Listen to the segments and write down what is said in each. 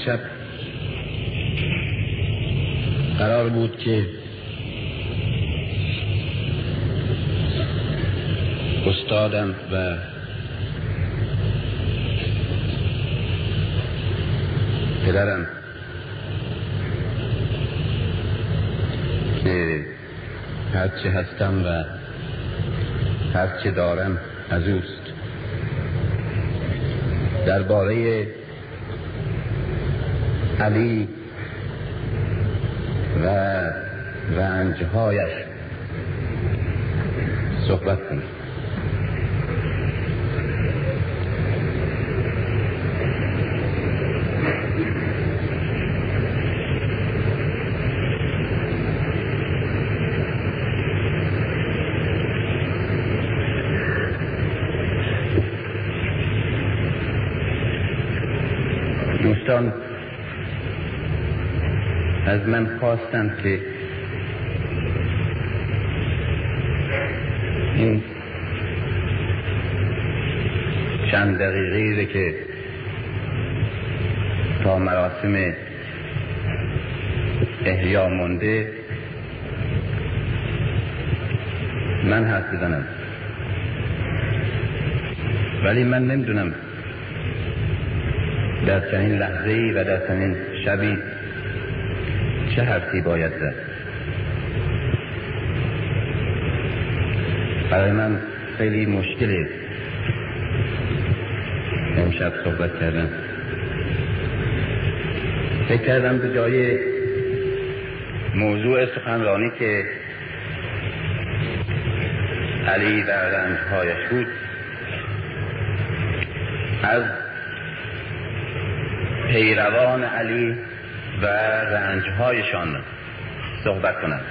امشب. قرار بود که استادم و پدرم که هرچه هستم و هرچه دارم از اوست. درباره علی و رنجهایش. صحبت کنیم از من خواستند که این چند دقیقه که تا مراسم احیا مونده من حرف بزنم. ولی من نمی‌دونم در چنین لحظه و در چنین شبی چه حرفی باید زد؟ برای من خیلی مشکلی امشب صحبت کردم. فکر کردم به جای موضوع سخنرانی که علی و رنجهایش بود از پیروان علی و رنجهایشان صحبت کنند.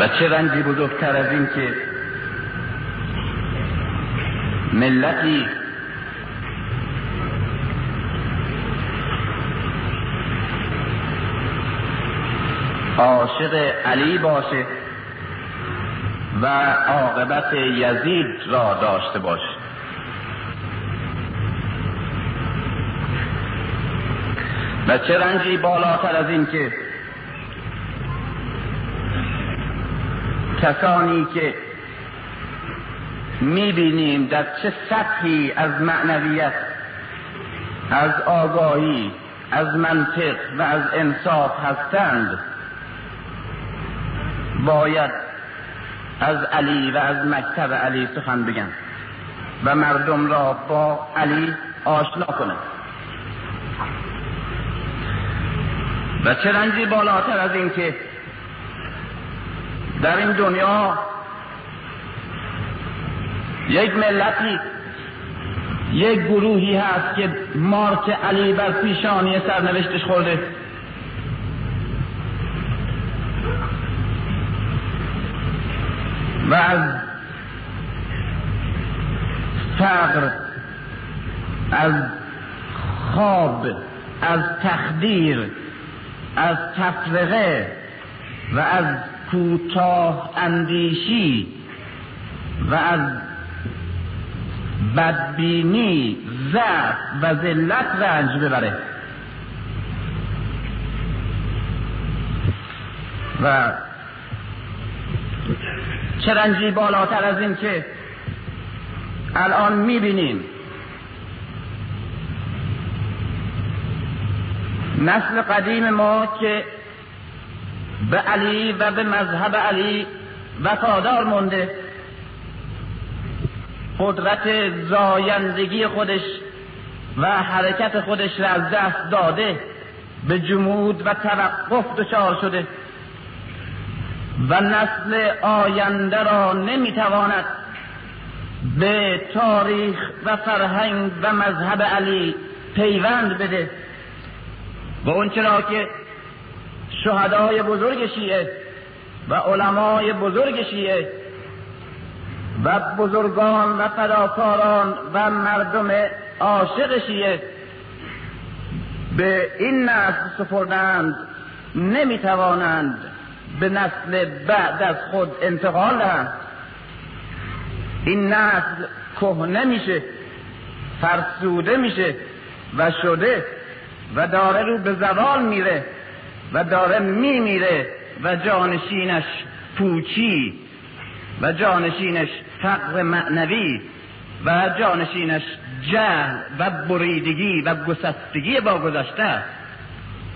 و چه رنجی بزرگتر از این که ملتی عاشق علی باشه و عاقبت یزید را داشته باشه. و چه رنجی بالاتر از این که کسانی که می‌بینیم در چه سطحی از معنویت از آگاهی از منطق و از انصاف هستند باید از علی و از مکتب علی سخن بگن و مردم را با علی آشنا کنند و چه رنجی بالاتر از این که در این دنیا یک ملتی یک گروهی هست که مارک علی بر پیشانی سرنوشتش خورده. و از فقر از خواب از تخدیر از تفرقه و از کوتاه اندیشی و از بدبینی ضعف و ذلت رنج ببره. و چه رنجی بالاتر از این که الان می‌بینیم. نسل قدیم ما که به علی و به مذهب علی وفادار مونده. قدرت زایندگی خودش و حرکت خودش را از دست داده. به جمود و توقف دچار شده. و نسل آینده را نمی‌تواند به تاریخ و فرهنگ و مذهب علی پیوند بده. و اون چرا که شهدای بزرگ شیعه و علمای بزرگ شیعه و بزرگان و فداکاران و مردم عاشق شیعه به این نسل سپردند نمی‌توانند به نسل بعد از خود انتقال دهند این نسل کهنه میشه فرسوده میشه و شده و داره رو به زوال میره و داره میمیره و جانشینش پوچی و جانشینش فقر معنوی و جانشینش جهل و بریدگی و گسستگی با گذشته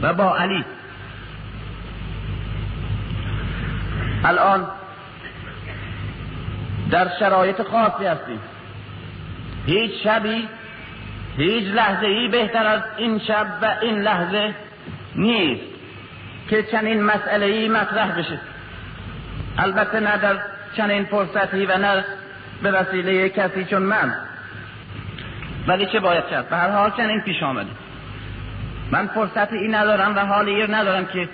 و با علی الان در شرایط خاصی هستیم. هیچ شبی هیچ لحظه ای بهتر از این شب و این لحظه نیست که چنین مسئله ای مطرح بشه. البته نه در چنین فرصتی و نه به وسیله کسی چون من. ولی چه باید کرد؟ به هر حال چنین پیش آمده. من فرصتی ای ندارم و حالی ندارم که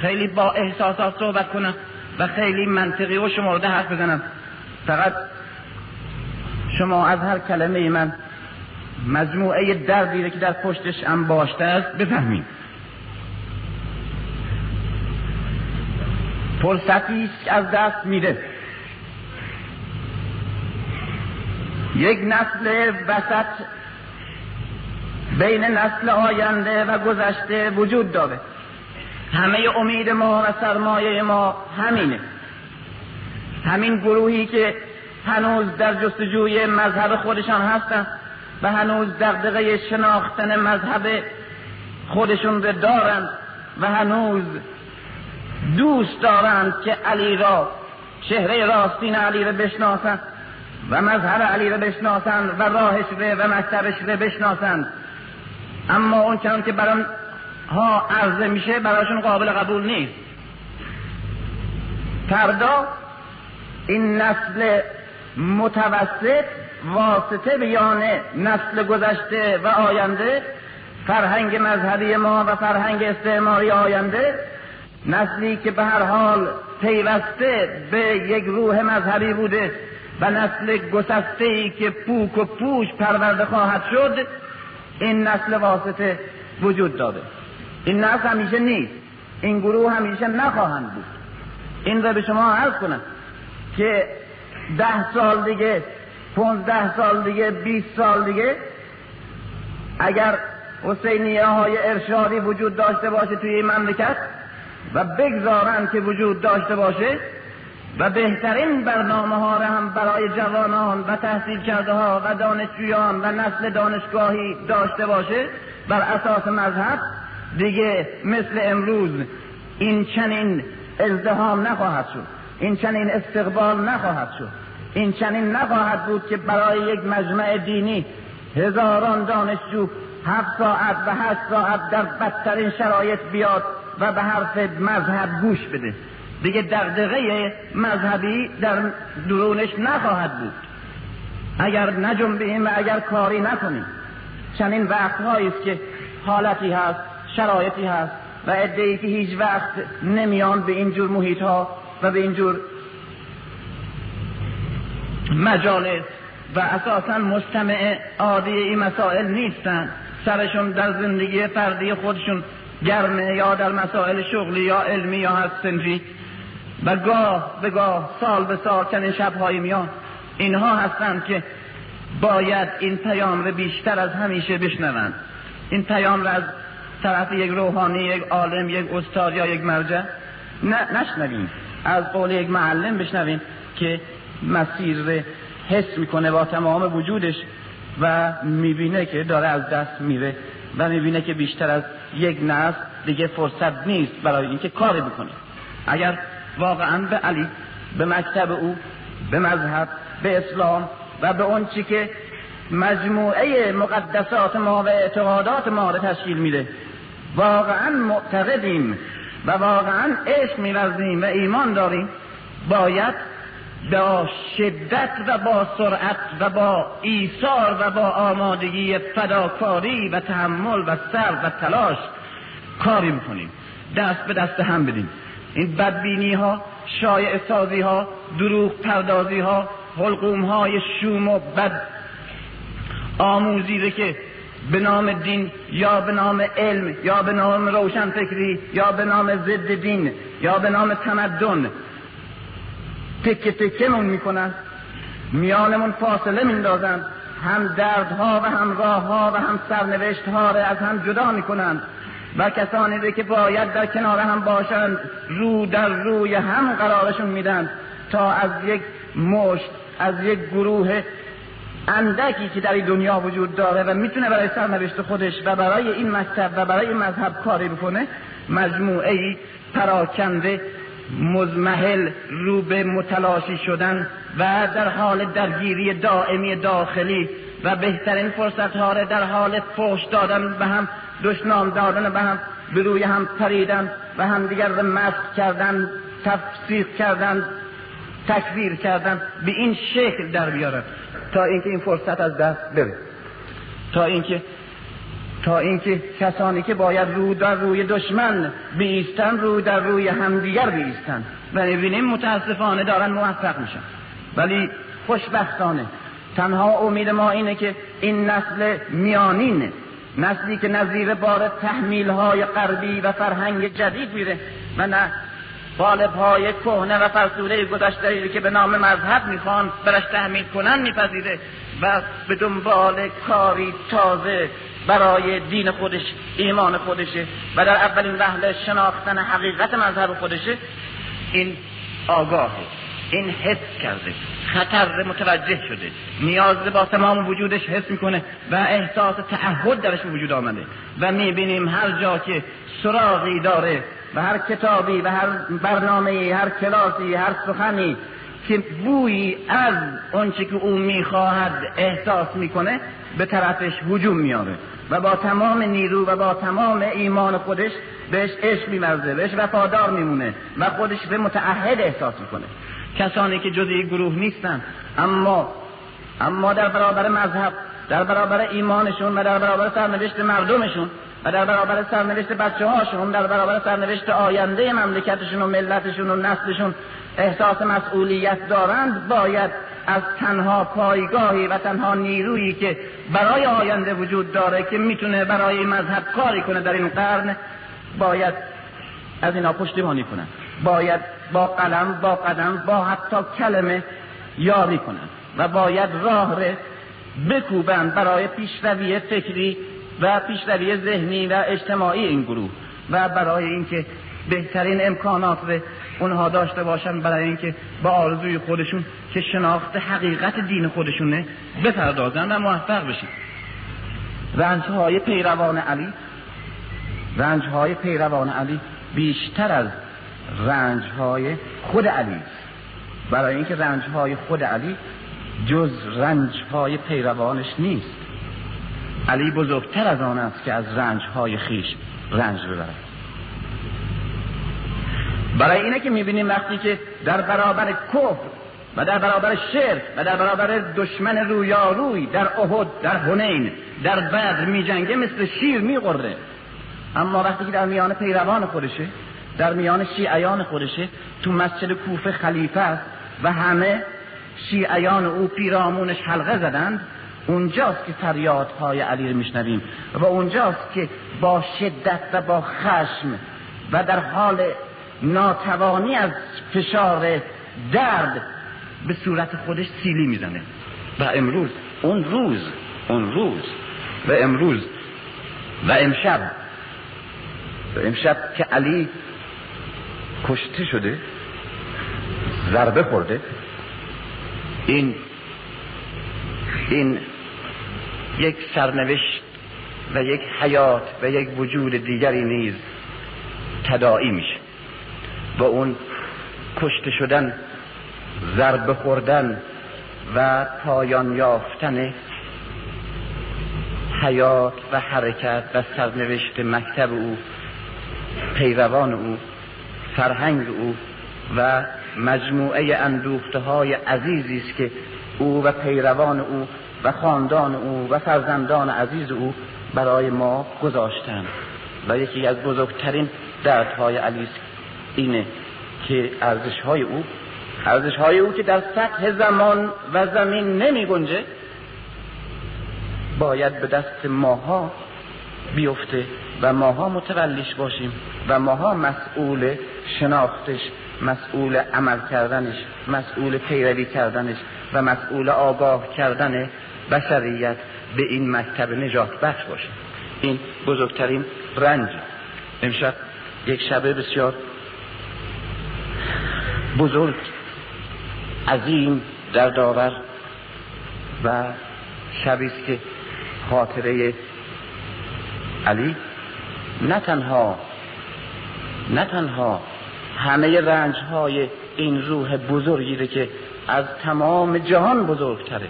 خیلی با احساسات صحبت کنم. و خیلی منطقی و شمارده حرف بزنم. فقط شما از هر کلمه من مجموعه دردی که در پشتش انباشته است بفهمید. فرصتی از دست میده. یک نسل وسط بین نسل آینده و گذشته وجود داره. همه امید ما و سرمایه ما همینه. همین گروهی که هنوز در جستجوی مذهب خودشان هستند و هنوز دقدقه شناختن مذهب خودشون رو دارند و هنوز دوست دارند که علی را چهره راستین علی را بشناسند و مذهب علی را بشناسند و راهش را و مکتبش را بشناسند. اما اون که بران ها عرضه میشه براشون قابل قبول نیست. فردا این نسل متوسط واسطه بیان نسل گذشته و آینده فرهنگ مذهبی ما و فرهنگ استعماری آینده نسلی که به هر حال پیوسته به یک روح مذهبی بوده و نسل گسسته ای که پوک و پوش پرورده خواهد شد این نسل واسطه وجود داره این نسل همیشه نیست. این گروه همیشه نخواهند بود. این را به شما عرض کنم که ده سال دیگه پونزده سال دیگه بیست سال دیگه اگر حسینیه های ارشادی وجود داشته باشه توی این مملکت و بگذارن که وجود داشته باشه و بهترین برنامه ها را هم برای جوانان و تحصیل کرده ها و دانشجویان و نسل دانشگاهی داشته باشه بر اساس مذهب دیگه مثل امروز این چنین ازدهام نخواهد شد. این چنین استقبال نخواهد شد. این چنین نخواهد بود که برای یک مجمع دینی هزاران دانشجو هفت ساعت و هشت ساعت در بدترین شرایط بیاد و به حرف مذهب گوش بده. دیگه دقدقه مذهبی در درونش نخواهد بود. اگر نجنبیم و اگر کاری نکنیم. چنین وقتهایی است که حالتی هست شرایطی هست و ادهی که هیچ وقت نمیان به اینجور محیط ها و به اینجور مجالس و اساسا مستمع عادی این مسائل نیستن سرشون در زندگی فردی خودشون گرمه یا در مسائل شغلی یا علمی یا هست سنفی و گاه به گاه سال به سال چنین شبهایی میان. اینها هستند که باید این پیام رو بیشتر از همیشه بشنوند. این پیام رو از طرف یک روحانی یک عالم یک استاد یا یک مرجع. نه نشنویم. از قول یک معلم بشنویم که مسیر حس می‌کنه با تمام وجودش و می‌بینه که داره از دست میره و می‌بینه که بیشتر از یک نسل دیگه فرصت نیست برای اینکه کاری بکنه. اگر واقعا به علی به مکتب او به مذهب به اسلام و به اون چی که مجموعه مقدسات ما و اعتقادات ما رو تشکیل میده واقعا معتقدیم و واقعا عشق میورزیم و ایمان داریم. باید با شدت و با سرعت و با ایثار و با آمادگی فداکاری و تحمل و سر و تلاش کاری می‌کنیم. دست به دست هم بدیم. این بدبینی ها شایع سازی ها دروغ پردازی ها حلقوم های شوم و بد. آموزی که به نام دین یا به نام علم یا به نام روشنفکری یا به نام ضد دین یا به نام تمدن. تکه تکه می‌کنن میانمون فاصله میندازند هم دردها و هم راهها و هم سرنوشتها را از هم جدا می‌کنند و کسانی که باید در کنار هم باشند رو در روی هم قرارشون میدن تا از یک مشت از یک گروه اندکی که در این دنیا وجود داره و می‌تونه برای سرنوشت خودش و برای این مکتب و برای مذهب کاری بکنه مجموعه ای پراکنده مزمحل رو به متلاشی شدن و در حال درگیری دائمی داخلی و بهترین فرصت ها در حال فوش دادن به هم دشنام دادن به هم به روی هم پریدن و هم دیگر رو مسخ کردن تفسیق کردن تکفیر کردن به این شکل در بیارن. تا اینکه این فرصت از دست بره. تا اینکه تا اینکه کسانی که باید رو در روی دشمن بیستن رو در روی همدیگر بیستن. و می‌بینیم متاسفانه دارن موفق میشن. ولی خوشبختانه تنها امید ما اینه که این نسل میانین نسلی که نظیر بار تحمیل های غربی و فرهنگ جدید میره و نه قالب های کهنه و فرسوده گذشته که به نام مذهب می‌خوان برش تحمیل کنن میپذیره و به دنبال کاری تازه برای دین خودش ایمان خودشه و در اولین وهله شناختن حقیقت مذهب خودشه این آگاهه این حس کرده خطر متوجه شده نیاز با تمام وجودش حس می‌کنه و احساس تعهد درش وجود آمده و می‌بینیم هر جا که سراغی داره و هر کتابی و هر برنامه هر کلاسی هر سخنی که بویی از آنچه که او می‌خواهد احساس می‌کنه به طرفش هجوم میاره و با تمام نیرو و با تمام ایمان خودش بهش عشق میورزه بهش وفادار میمونه و خودش به متعهد احساس می‌کنه. کسانی که جزئی گروه نیستن اما اما در برابر مذهب در برابر ایمانشون و در برابر سرنوشت مردمشون و در برابر سرنوشت بچه هاشون در برابر سرنوشت آینده مملکتشون و ملتشون و نسلشون احساس مسئولیت دارند باید از تنها پایگاهی و تنها نیرویی که برای آینده وجود داره که می‌تونه برای مذهب کاری کنه در این قرن باید از اینا پشتیبانی کنن باید با قلم با قدم با حتی کلمه یاری کنند و باید راه ره بکوبند برای پیشروی فکری و پیشروی ذهنی و اجتماعی این گروه و برای اینکه بهترین امکانات رو اونها داشته باشن برای اینکه با آرزوی خودشون که شناخت حقیقت دین خودشونه بپردازن و موفق بشن. رنجهای پیروان علی رنجهای پیروان علی بیشتر از رنجهای خود علی برای اینکه رنجهای خود علی جز رنجهای پیروانش نیست. علی بزرگتر از آن است که از رنجهای خیش رنج ببرد. برای اینه که می‌بینیم وقتی که در برابر کفر و در برابر شرک و در برابر دشمن رویاروی در احد در هنین در بدر میجنگه مثل شیر میقره اما وقتی که در میان پیروان خودشه در میان شیعیان خودشه تو مسجد کوفه خلیفه است و همه شیعیان او پیرامونش حلقه زدند اونجاست که فریادهای علی رو میشنویم و اونجاست که با شدت و با خشم و در حال ناتوانی از فشار درد به صورت خودش سیلی می‌زنه. و امروز اون روز اون روز و امروز و امشب و امشب که علی کشته شده ضربه خورده این این یک سرنوشت و یک حیات و یک وجود دیگری نیز تداعی میشه. با اون کشته شدن ضربه خوردن و پایان یافتن حیات و حرکت و سرنوشت مکتب او پیروان او فرهنگ او و مجموعه اندوخته های عزیزی است که او و پیروان او و خاندان او و فرزندان عزیز او برای ما گذاشتند و یکی از بزرگترین دردهای علی اینه که ارزش های او ارزش های او که در سطح زمان و زمین نمی گنجه باید به دست ماها بیفته و ماها متولیش باشیم و ماها مسئول شناختش مسئول عمل کردنش مسئول پیروی کردنش و مسئول آگاه کردن بشریت به این مکتب نجات بخش باشیم این بزرگترین رنج. امشب یک شبه بسیار بزرگ عظیم در داور و شبی که خاطره علی نه تنها نه تنها همه رنج های این روح بزرگی که از تمام جهان بزرگتره.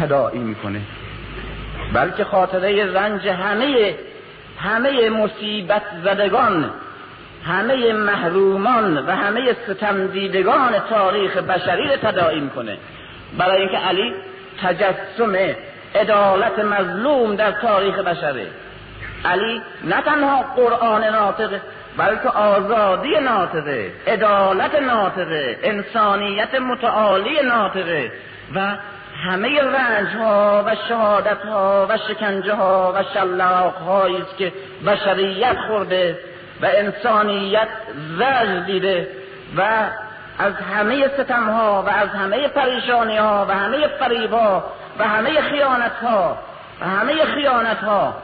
تداعی می‌کنه. بلکه خاطره رنج همه همه مصیبت زدگان همه محرومان و همه ستم دیدگان تاریخ بشری را تداعی می‌کنه. برای اینکه علی تجسم عدالت مظلوم در تاریخ بشره. علی نه تنها قرآن ناطقه بلکه آزادی ناطقه عدالت ناطقه انسانیت متعالی ناطقه و همه رنج ها و شهادت ها و شکنجه ها و شلاق هایی که بشریت خورده و انسانیت زج دیده و از همه ستم ها و از همه پریشانی ها و همه فریب ها و همه خیانت ها و همه خیانت ها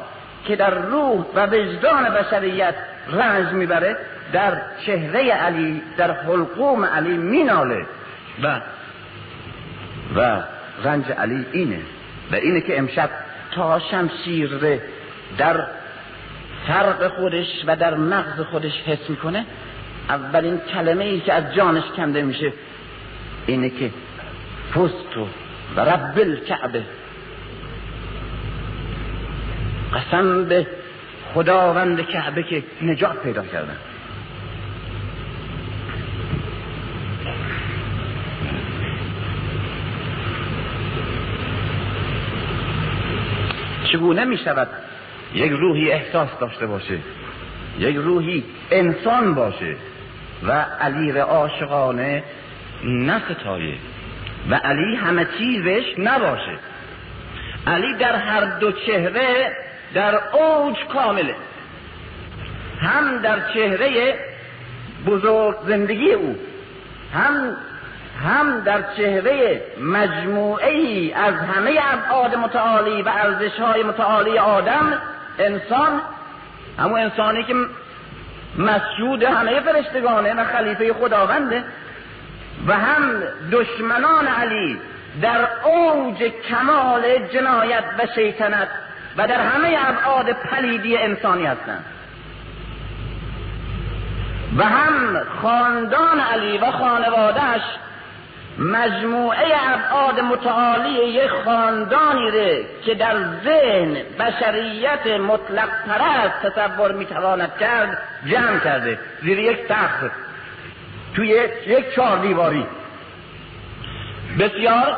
که در روح و وجدان بشریت رنج می‌بره در چهره علی در حلقوم علی میناله. و و رنج علی اینه و اینه که امشب تا شمشیر در فرق خودش و در مغز خودش حس می‌کنه اولین کلمه ای که از جانش کنده میشه اینه که فستو و رب الکعبه. قسم به خداوند کعبه که نجات پیدا کردن. چگونه می شود یک روحی احساس داشته باشه یک روحی انسان باشه و علی را عاشقانه نستایه و علی همه چیزش نباشه. علی در هر دو چهره در اوج کامله. هم در چهره بزرگ زندگی او هم هم در چهره مجموعه ای از همه ابعاد متعالی و ارزش های متعالی آدم انسان همون انسانی که مسجود همه فرشتگانه و خلیفه خداونده و هم دشمنان علی در اوج کمال جنایت و شیطنت و در همه ابعاد پلیدی انسانی هستند. و هم خاندان علی و خانوادهش مجموعه ابعاد متعالی یک خاندانی ره که در ذهن بشریت مطلق پرست تصور می‌تواند کرد جمع کرده زیر یک تخت توی یک چهار دیواری. بسیار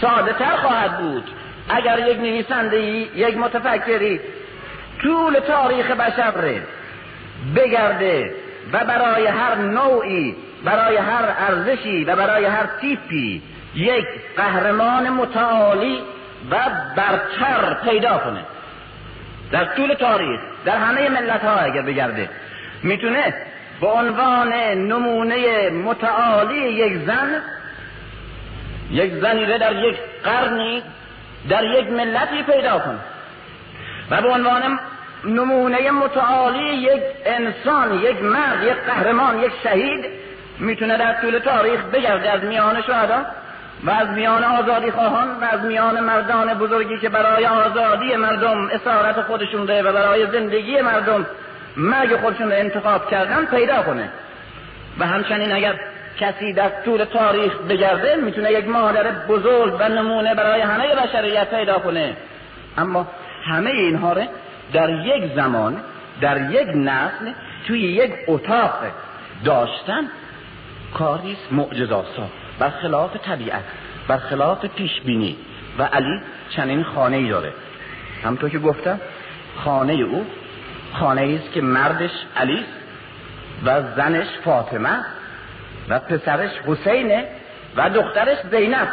ساده تر خواهد بود. اگر یک نویسنده یک متفکری طول تاریخ بشر بگرده و برای هر نوعی برای هر ارزشی و برای هر تیپی یک قهرمان متعالی و برتر پیدا کنه. در طول تاریخ در همه ملت ها اگر بگرده می‌تونه به عنوان نمونه متعالی یک زن یک زنی در یک قرنی در یک ملتی پیدا کنه. و به عنوان نمونه متعالی یک انسان یک مرد یک قهرمان یک شهید می‌تونه در طول تاریخ بگرده از میان شهدا و از میان آزادی خواهان و از میان مردان بزرگی که برای آزادی مردم اسارت خودشون ده و برای زندگی مردم مرگ خودشون انتخاب کردن پیدا کنه. و همچنین اگر کسی در طول تاریخ بگرده می‌تونه یک مادر بزرگ و نمونه برای همه بشریت پیدا کنه. اما همه اینها رو در یک زمان در یک نسل توی یک اتاق داشتن کاریس است معجزاسا برخلاف طبیعت برخلاف پیش بینی و علی چنین خانه ای داره. همطور که گفتم خانه او خانه است که مردش علی و زنش فاطمه و پسرش حسینه و دخترش زینب.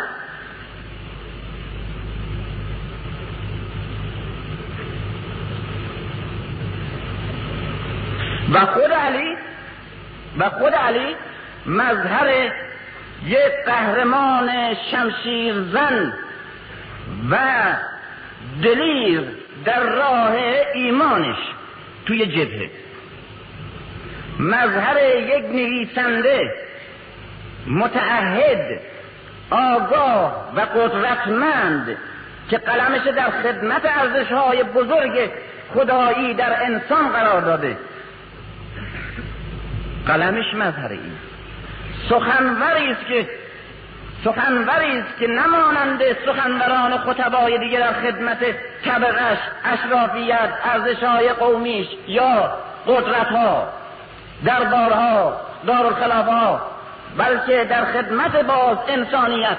و خود علی و خود علی مظهر یک قهرمان شمشیر زن و دلیر در راه ایمانش توی جبهه. مظهر یک نویسنده متعهد آگاه و قدرتمند که قلمش در خدمت ارزش های بزرگ خدایی در انسان قرار داده. قلمش مظهر این سخنوری است که سخنوری است که نمانند سخنوران خطبای دیگه در خدمت طبقش اشرافیت ارزشهای قومیش یا قدرتها دربارها دارالخلافها بلکه در خدمت باز انسانیت.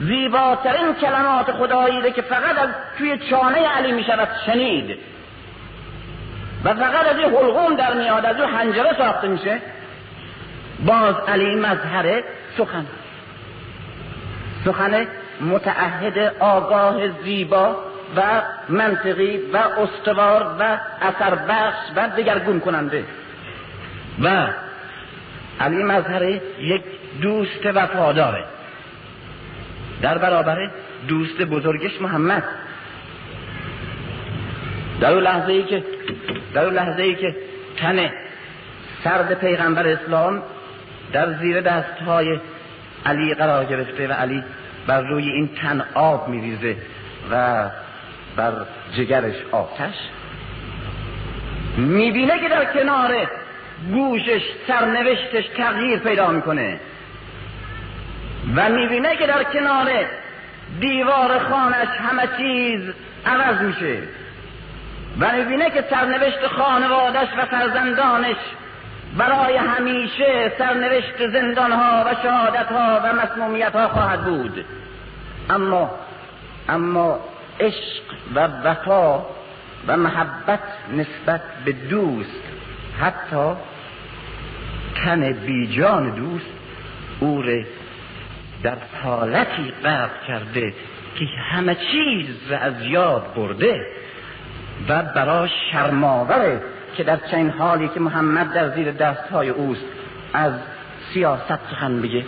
زیباترین کلمات خدایی که فقط از توی چانه علی می شود شنید. و فقط از این حلقوم در میاد از اون حنجره ساخته میشه. باز علی مظهر سخن. سخن متعهد آگاه زیبا و منطقی و استوار و اثر بخش و دگرگون کننده. و علی مظهر یک دوست وفاداره. در برابر دوست بزرگش محمد. در اون لحظه ای که در اون لحظه ای که تن سرد پیغمبر اسلام در زیر دست های علی قرار گرفته و علی بر روی این تن آب میریزه و بر جگرش آتش می‌بینه که در کنار گوشش سرنوشتش تغییر پیدا می‌کنه و می‌بینه که در کنار دیوار خانش همه چیز عوض میشه و می‌بینه که سرنوشت خانوادش و فرزندانش برای همیشه سرنوشت زندانها و شهادتها و مسمومیتها خواهد بود. اما اما عشق و وفا و محبت نسبت به دوست حتی تن بیجان دوست او در حالتی غرق کرده که همه چیز از یاد برده و برای شرماوره که در چنین حالی که محمد در زیر دستهای اوست از سیاست سخن بگه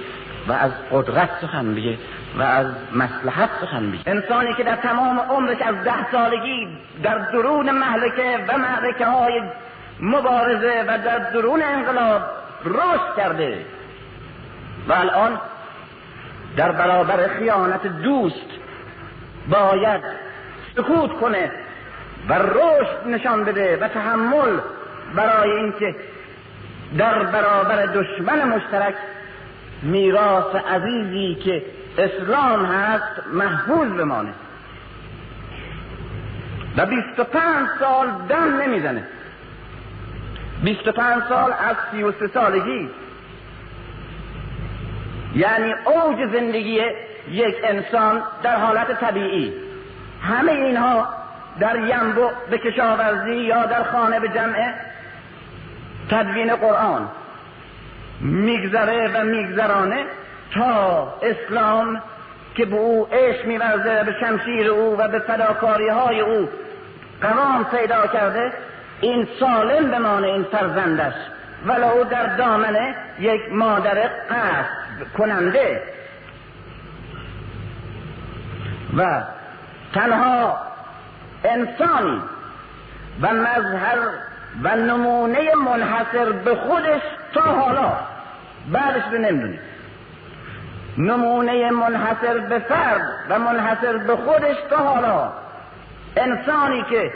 و از قدرت سخن بگه و از مسلحت سخن بگه انسانی که در تمام عمرش از ده سالگی در درون محلکه و محلکه های مبارزه و در درون انقلاب رشد کرده و الان در برابر خیانت دوست باید سکوت کنه و رشد نشان بده و تحمل برای اینکه در برابر دشمن مشترک میراث عزیزی که اسلام هست محفوظ بمانه. و بیست و پنج سال دم نمی‌زنه. بیست و پنج سال از سی و سه سالگی. یعنی اوج زندگی یک انسان در حالت طبیعی. همه اینها در ینبع به کشاورزی یا در خانه به جمع تدوین قرآن میگذره و میگذرانه تا اسلام که به او عشق میورزه به شمشیر او و به فداکاری های او قوام پیدا کرده این سالم بمانه این فرزندش. ولو در دامنه یک مادر قصد کننده. و تنها انسانی و مظهر و نمونه منحصر به خودش تا حالا. بعدش رو نمی‌دونید نمونه منحصر به فرد و منحصر به خودش تا حالا. انسانی که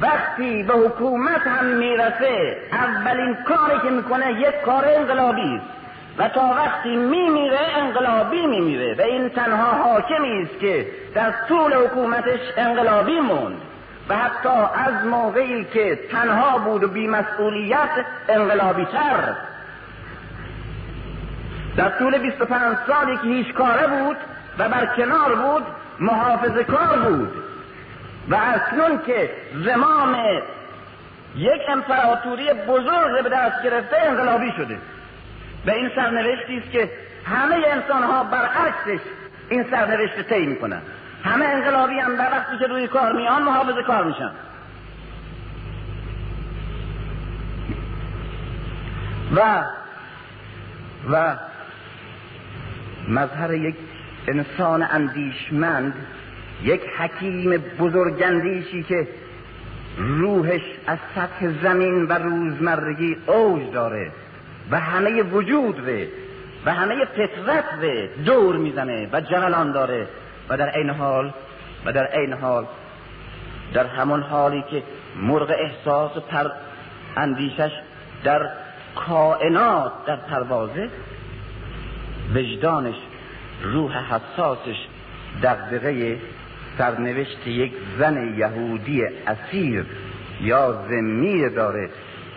وقتی به حکومت هم می‌رسه اولین کاری که می‌کنه یک کار انقلابی و تا وقتی میمیره انقلابی میمیره و این تنها حاکمی است که در طول حکومتش انقلابی موند و حتی از موقعی که تنها بود و بیمسئولیت انقلابی تر در طول 25 سالی که هیچ کاره بود و بر کنار بود محافظ کار بود و اکنون که زمام یک امپراتوری بزرگ به دست گرفته انقلابی شده. و این سرنوشتی است که همه انسان ها برعکسش این سرنوشت طی می‌کنن. همه انقلابی هم در وقتی که روی کار میان محافظ کار میشن. و و مظهر یک انسان اندیشمند یک حکیم بزرگندیشی که روحش از سطح زمین و روزمرگی اوج داره. و همه وجود به و همه فطرت به دور می‌زنه و جلالان داره. و در این حال و در این حال در همون حالی که مرغ احساس و پر اندیشش در کائنات در پروازه وجدانش روح حساسش دقدقه سرنوشت یک زن یهودی اسیر یا زمیر داره.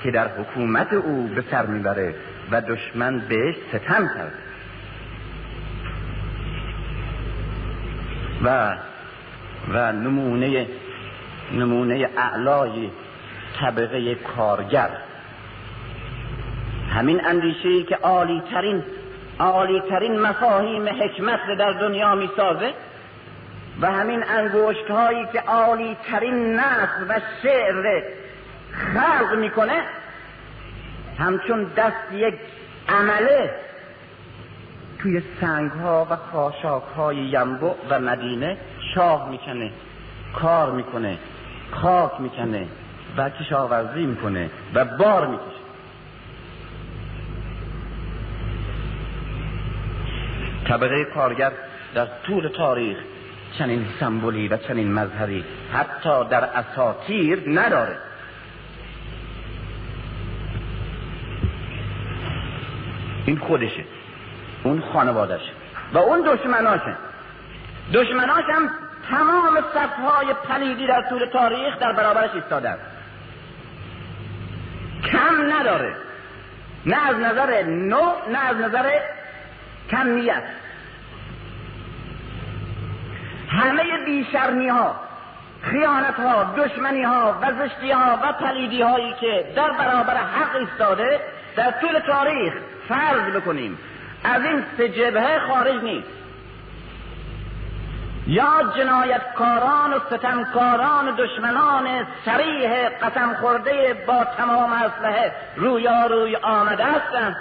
که در حکومت او به سر می‌بره و دشمن بهش ستم کرد. و و نمونه نمونه اعلای طبقه کارگر. همین اندیشه که عالی ترین عالی ترین مفاهیم حکمت در دنیا می سازه و همین انگوشت هایی که عالی ترین نصر و شعر خلق می‌کنه همچون دست یک عمله توی سنگ ها و خاشاک های ینبع و مدینه شاه می‌کنه کار می‌کنه خاک می‌کنه و کشاورزی می‌کنه و بار می‌کشه. طبقه کارگر در طول تاریخ چنین سمبولی و چنین مظهری حتی در اساطیر نداره. این خودشه. اون خانوادشه و اون دشمناشه. دشمناش هم تمام صفهای پلیدی در طول تاریخ در برابرش ایستادن کم نداره. نه از نظر نوع نه از نظر کمیت. همه بیشرمی ها خیانت ها دشمنی ها و زشتی ها و پلیدی هایی که در برابر حق ایستاده در طول تاریخ فرض بکنیم از این سه جبهه خارج نیست یا جنایتکاران و ستمکاران دشمنان سریح قسم خورده با تمام اسلحه روی آمده هستند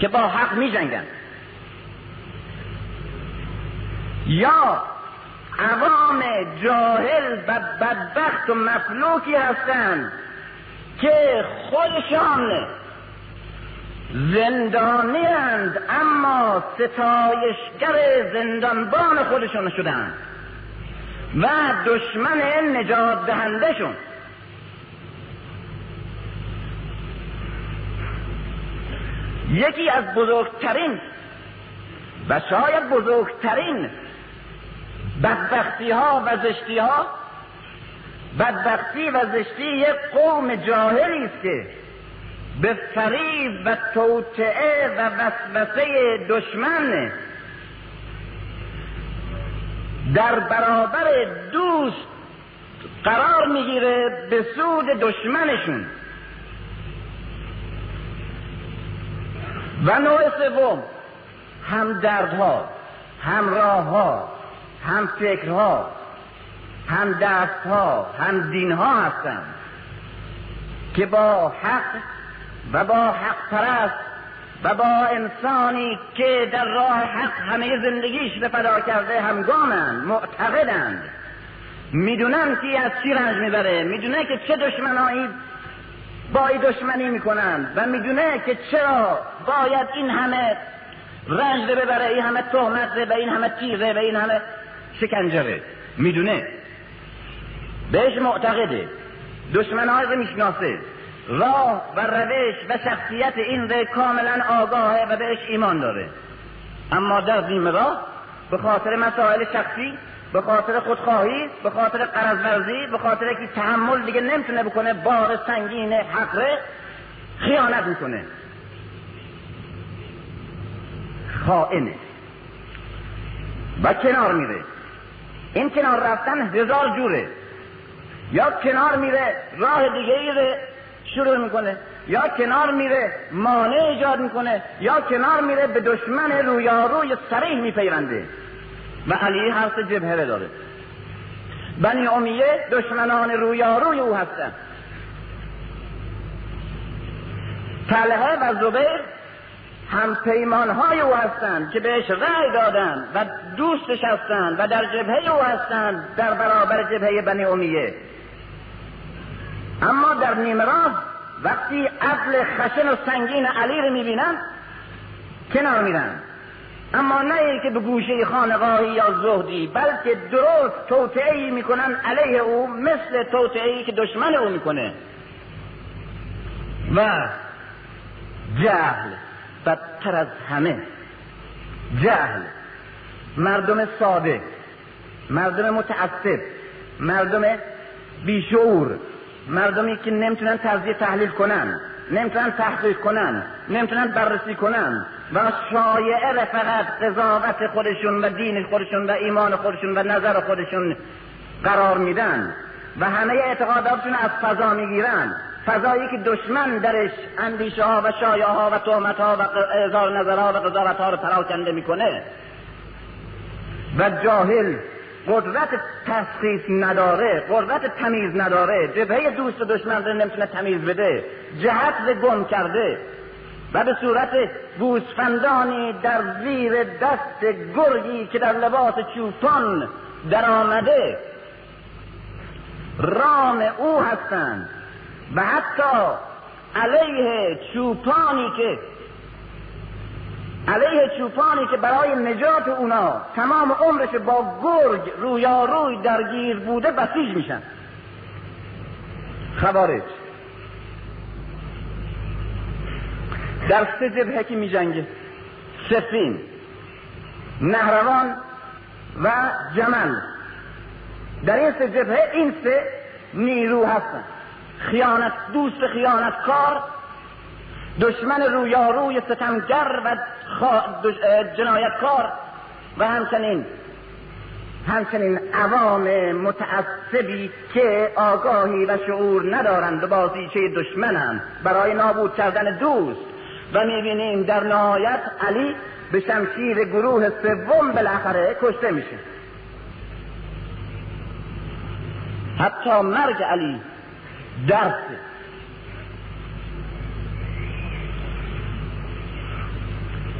که با حق می جنگن. یا عوام جاهل و بدبخت و مفلوکی هستند که خودشان زندانی اما ستایشگر زندانبان خودشون شدند و دشمن نجات دهندهشون. یکی از بزرگترین و شاید بزرگترین بدبختی ها و زشتی ها بدبختی و زشتی یک قوم جاهلی است که به فریب و توطعه و وسوسه دشمن در برابر دوست قرار می‌گیره به سود دشمنشون. و نوع سوم هم دردها هم راهها هم فکرها هم دستها هم دینها هستند که با حق و با حق پرست و با انسانی که در راه حق همه زندگیش به فدا کرده همگامند معتقدند. می‌دونن که از چی رنج می‌بره می‌دونه که چه دشمنایی با ای دشمنی می‌کنند و می‌دونه که چرا باید این همه رنج ببره این همه تهمت به این همه تیغه به این همه شکنجه می‌دونه. بهش معتقده. دشمنهای رو می‌شناسه. راه و روش و شخصیت این ره کاملا آگاهه و بهش ایمان داره. اما در دیم راه به خاطر مسائل شخصی به خاطر خودخواهی به خاطر قرض به خاطر که تحمل دیگه نمی‌تونه بکنه بار سنگین حقره خیانت می‌کنه. خائنه. و کنار میره. این کنار رفتن هزار جوره. یا کنار میره راه دیگه ای شروع می‌کنه یا کنار میره مانع ایجاد می‌کنه یا کنار میره به دشمن رویاروی سریح میپیونده و علی سه جبهه داره بنی امیه دشمنان رویاروی او هستن طلحه و زبیر هم های او هستند که بهش رأی دادن و دوستش هستند و در جبهه او هستند در برابر جبهه بنی امیه اما در نیمه وقتی عدل خشن و سنگین علی رو می‌بینن کنار میرن. اما نه ای که به گوشه خانقاهی یا زهدی بلکه درست توطعه می‌کنن علیه او مثل توطعه که دشمن او می‌کنه. و جهل بدتر از همه. جهل. مردم ساده مردم متعصب مردم بیشعور. مردمی که نمی‌تونن تجزیه تحلیل کنن نمی‌تونن تحقیق کنن نمی‌تونن بررسی کنن و شایعه فقط قضاوت خودشون و دین خودشون و ایمان خودشون و نظر خودشون قرار میدن و همه اعتقاداتشون از فضا می‌گیرن. فضایی که دشمن درش اندیشه ها و شایعه ها و تهمت ها و اظهار نظرها و قضاوت ها رو پراکنده می‌کنه. و جاهل قدرت تشخیص نداره قدرت تمیز نداره جبهه دوست و دشمن رو نمی‌تونه تمیز بده جهت رو گم کرده و به صورت گوسفندانی در زیر دست گرگی که در لباس چوپان در آمده. رام او هستند و حتی علیه چوپانی که علیه چوپانی که برای نجات اونا تمام عمرش با گرگ رویاروی درگیر بوده بسیج میشن. خوارج. در سه جبهه که میجنگه سفین نهروان و جمل. در این سه جبهه این سه نیرو هستن. خیانت دوست خیانتکار دشمن رویاروی ستمگر و جنایتکار و همچنین همچنین عوام متعصبی که آگاهی و شعور ندارند و بازیچه دشمنند. برای نابود کردن دوست. و می‌بینیم در نهایت علی به شمشیر گروه سوم بالاخره کشته میشه. حتی مرگ علی درسه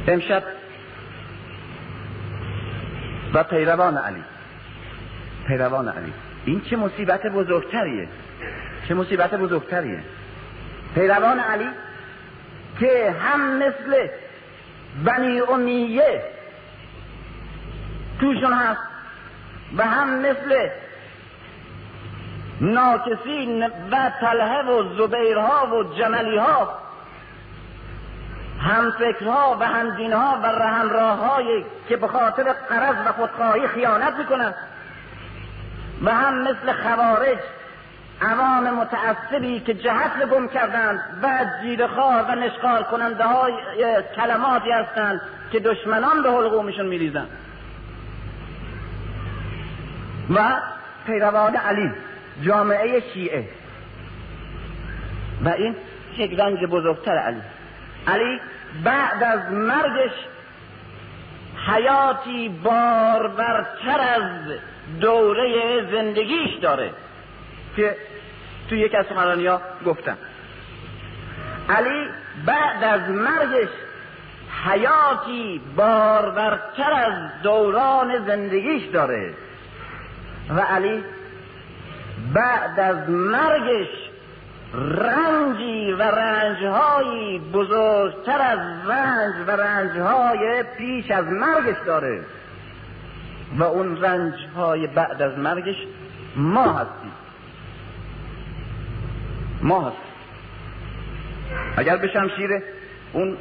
امشب و پیروان علی. پیروان علی. این چه مصیبت بزرگتریه. چه مصیبت بزرگتریه. پیروان علی که هم مثل بنی امیه توشون هست و هم مثل ناکسین و طلحه و زبیرها و جملیها هم فکرها و هم دینها و همراههایی که به خاطر قرض و خودخواهی خیانت می‌کنند و هم مثل خوارج عوام متعصبی که جهت رو گم کردند و جیرخوار و نشخار کننده های کلماتی هستند که دشمنان به حلقومشون میریزند. و پیروان علی جامعه شیعه. و این یک رنج بزرگتر علی. علی بعد از مرگش حیاتی بارورتر از دوره زندگیش داره. که تو یک از سخنرانی ها گفتم. علی بعد از مرگش حیاتی بارورتر از دوران زندگیش داره. و علی بعد از مرگش رنجی و رنجهایی بزرگتر از رنج و رنجهای پیش از مرگش داره. و اون رنجهای بعد از مرگش ما هستیم. ما هستیم. اگر به شمشیر اون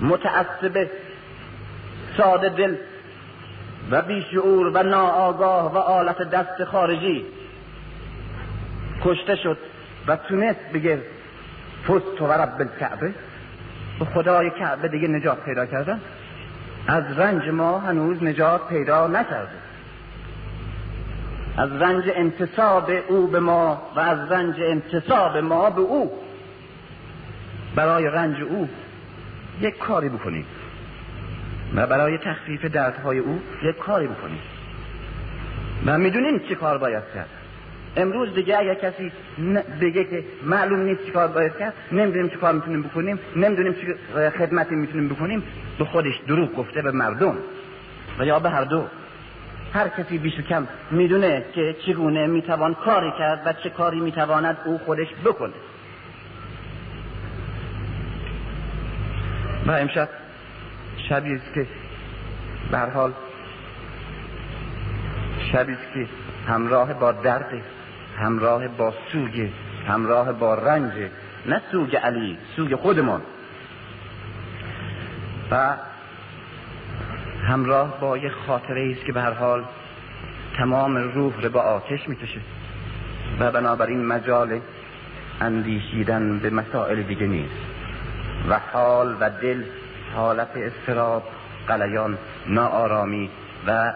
متعصب ساده دل و بیشعور و ناآگاه و آلت دست خارجی کشته شد و تونست بگه فست و رب الکعبه. به خدای کعبه دیگه نجات پیدا کردن از رنج ما هنوز نجات پیدا نکرده. از رنج انتصاب او به ما و از رنج انتصاب ما به او. برای رنج او یک کاری بکنیم. و برای تخفیف دردهای او یک کاری بکنیم. و می‌دونیم چه کار باید کرد. امروز دیگه اگر کسی بگه که معلوم نیست چیکار باید کرد نمی‌دونیم چیکار می‌تونیم بکنیم نمی‌دونیم چی خدمتی می‌تونیم بکنیم به خودش دروغ گفته به مردم. و یا به هر دو. هر کسی بیش و کم می‌دونه که چگونه می‌توان کاری کرد و چه کاری می‌تواند او خودش بکنه. و امشب شبی است که به حال شبی است که همراه با درد همراه با سوگ همراه با رنج نه سوگ علی سوگ خودمان. و همراه با یک خاطره است که به هر حال تمام روح رو با آتش می‌کشه. و بنابراین مجال اندیشیدن به مسائل دیگه نیست. و حال و دل حالت استراب قلیان ناآرامی و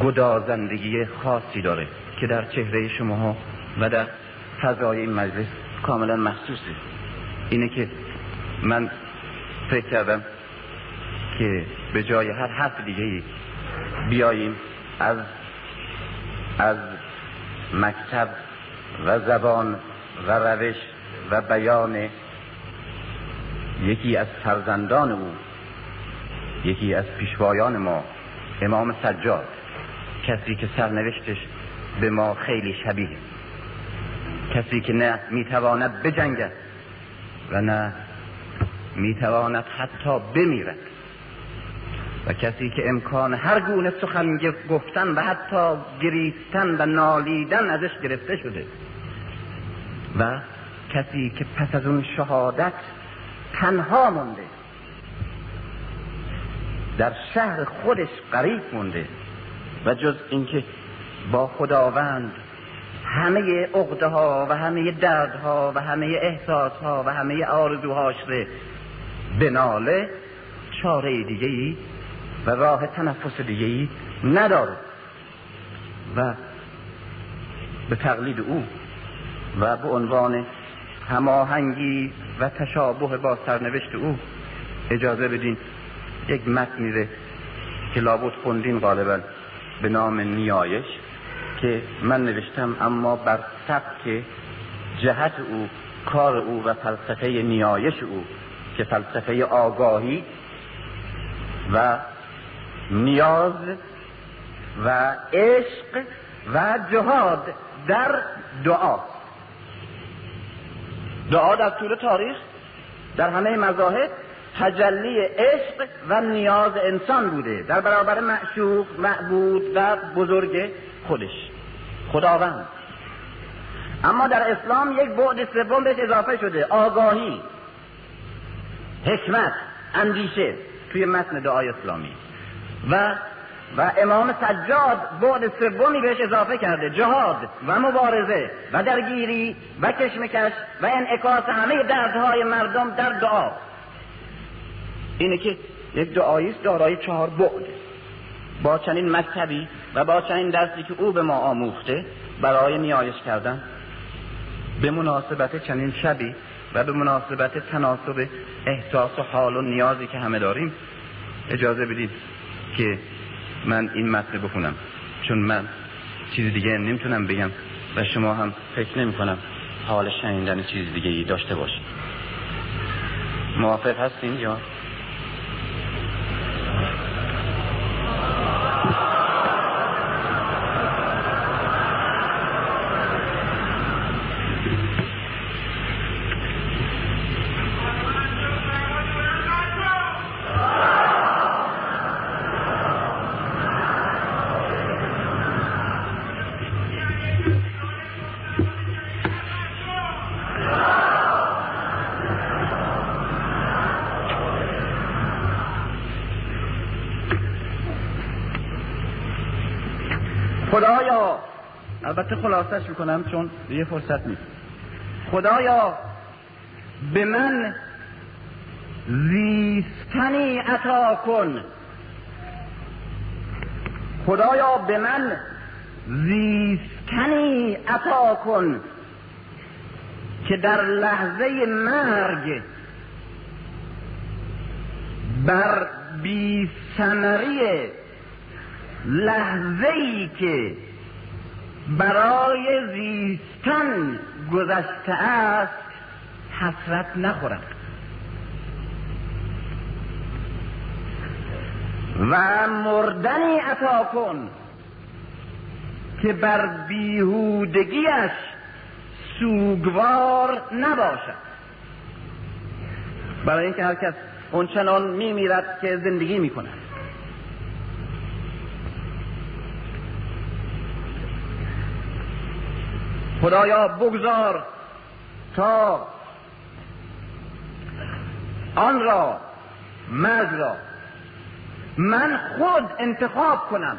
گدازندگی خاصی داره. که در چهره شما و در فضای این مجلس کاملا محسوسه اینه که من فکر کردم که به جای هر حرف دیگه بیاییم از از مکتب و زبان و روش و بیان یکی از فرزندان او یکی از پیشوایان ما امام سجاد. کسی که سرنوشتش به ما خیلی شبیه. کسی که نه می‌تواند بجنگد و نه می‌تواند حتی بمیرد. و کسی که امکان هر گونه سخن گفتن و حتی گریستن و نالیدن ازش گرفته شده. و کسی که پس از اون شهادت تنها مونده در شهر خودش قریب مونده و جز اینکه با خداوند. همه عقده ها و همه دردها و همه احساس ها و همه آرزوهاش به بناله چاره دیگه ای و راه تنفس دیگه ای نداره. و به تقلید او و به عنوان هماهنگی و تشابه با سرنوشت او اجازه بدین یک متنی ره که لابد خوندین غالبا به نام نیایش. که من نوشتم اما بر سبک جهت او کار او و فلسفه نیایش او که فلسفه آگاهی و نیاز و عشق و جهاد در دعا. دعا در طول تاریخ در همه مذاهب تجلی عشق و نیاز انسان بوده در برابر معشوق معبود و بزرگ خودش. خداوند. اما در اسلام یک بعد سوم بهش اضافه شده آگاهی حکمت اندیشه توی متن دعای اسلامی. و و امام سجاد بعد سومی بهش اضافه کرده جهاد و مبارزه و درگیری و کشمکش و انعکاس همه دردهای مردم در دعا. اینه که یک دعایی دارای چهار بعد. با چنین مکتبی و با چنین درسی که او به ما آموخته برای نیایش کردن. به مناسبت چنین شبی و به مناسبت تناسب احساس و حال و نیازی که همه داریم اجازه بدید که من این متن بخونم. چون من چیز دیگه نمی‌تونم بگم و شما هم فکر نمی کنم حال شنیدن چیز دیگه داشته باشید. موافق هستین یا؟ البته خلاصش می‌کنم چون یه فرصت نیست. خدایا به من زیستنی عطا کن. خدایا به من زیستنی عطا کن که در لحظه مرگ بر بی لحظه ای که برای زیستن گذشته است حسرت نخورد. و مردنی عطا کن که بر بیهودگیش سوگوار نباشد. برای اینکه هر کس اونچنان میمیرد که زندگی می‌کند. خدایا بگذار تا آن را مرگ را من خود انتخاب کنم.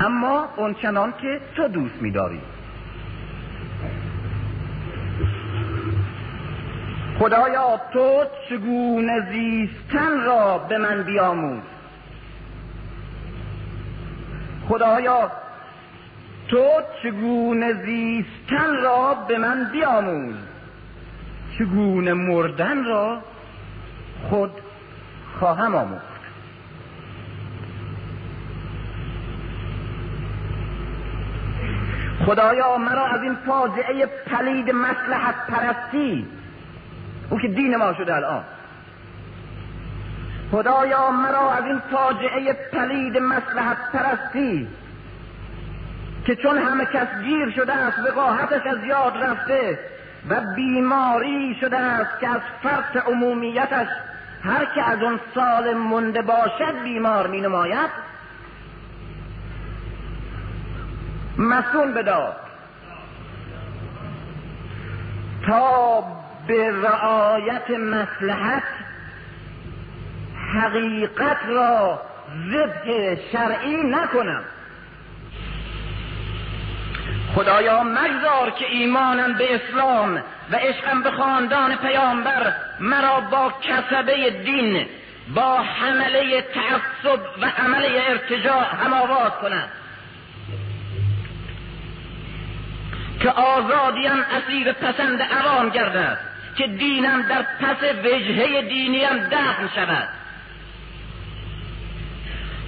اما اونچنان که تو دوست میداری. خدایا تو چگونه زیستن را به من بیاموز. خدایا تو چگونه زیستن را به من بیاموز؟ چگونه مردن را خود خواهم آموخت؟ خدایا مرا از این فاجعه پلید مسلحت پرستی او که دین ما شده الان. خدایا مرا از این فاجعه پلید مسلحت پرستی که چون همه کس گیر شده است وقاحتش از یاد رفته و بیماری شده است که از فرط عمومیتش هر که از اون سال مونده باشد بیمار می نماید مسئول بدار تا به رعایت مسلحت حقیقت را ذبح شرعی نکنم. خدایا مگذار که ایمانم به اسلام و عشقم به خاندان پیامبر مرا با کسبه دین با حمله تعصب و عمله ارتجاع هماوات کند. که آزادیم اسیر پسند عوام گردد که دینم در پس وجهه دینیم دفن شود.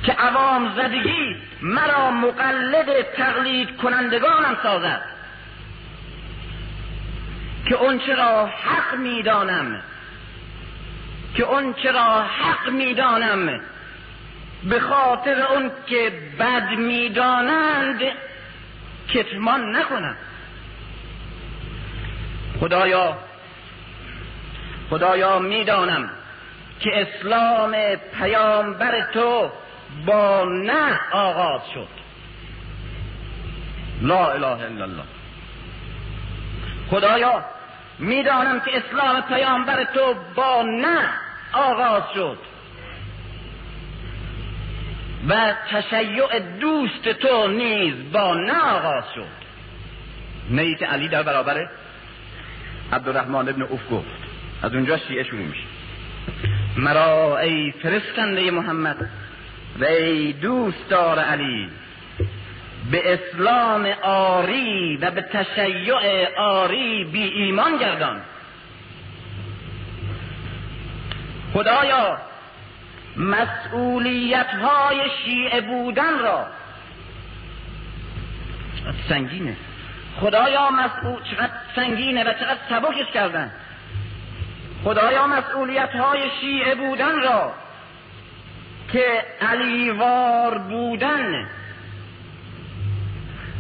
که عوام زدگی مرا مقلد تقلید کنندگانم سازد. که اون چرا حق می‌دانم که اون چرا حق می‌دانم به خاطر اون که بد می‌دانند کتمان نکنم. خدایا خدایا می‌دانم که اسلام پیامبر تو با نه آغاز شد. لا اله الا الله. خدایا می‌دانم که اسلام پیامبر تو با نه آغاز شد. و تشیع دوست تو نیز با نه آغاز شد. نیت علی در برابر عبدالرحمن ابن اوف گفت. از اونجا شیعه شروع میشه. مرا ای فرستنده محمد و ای دوستدار علی به اسلام آری و به تشیع آری بی ایمان گردان. خدایا مسئولیت های شیعه بودن را سنگینه. خدایا مسئول چقدر سنگینه و چقدر سبکش کردن. خدایا مسئولیت های شیعه بودن را که علیوار بودن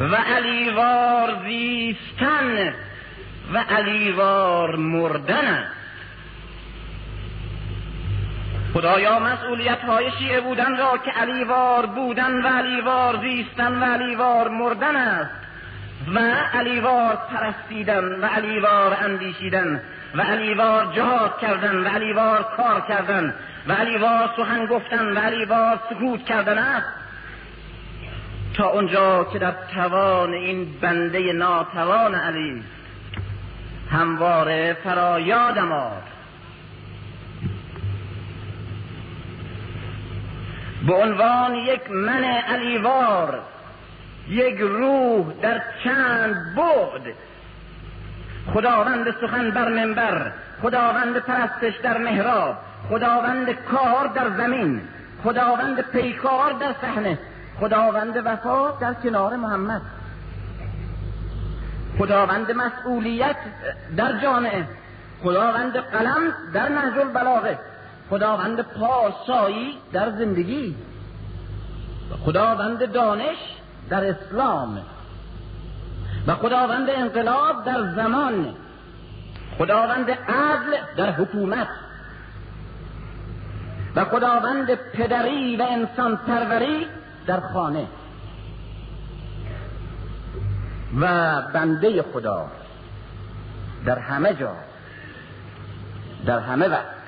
و علیوار زیستن و علیوار مردن. خدایا مسئولیت های شیعه بودن را که علیوار بودن و علیوار زیستن و علیوار مردن است و علیوار پرستیدن و علیوار اندیشیدن و علیوار جهاد کردن و علیوار کار کردن و علیوار سخن گفتن و علیوار سکوت کردن است تا اونجا که در توان این بنده ناتوان علی همواره فرایادم آد به عنوان یک من علیوار یک روح در چند بعد. خداوند سخن بر منبر خداوند پرستش در محراب. خداوند کار در زمین خداوند پیکار در صحنه خداوند وفا در کنار محمد. خداوند مسئولیت در جامعه خداوند قلم در نهج البلاغه خداوند پاسایی در زندگی خداوند دانش در اسلام و خداوند انقلاب در زمان خداوند عدل در حکومت. و خداوند پدری و انسان پروری در خانه. و بنده خدا در همه جا در همه وقت.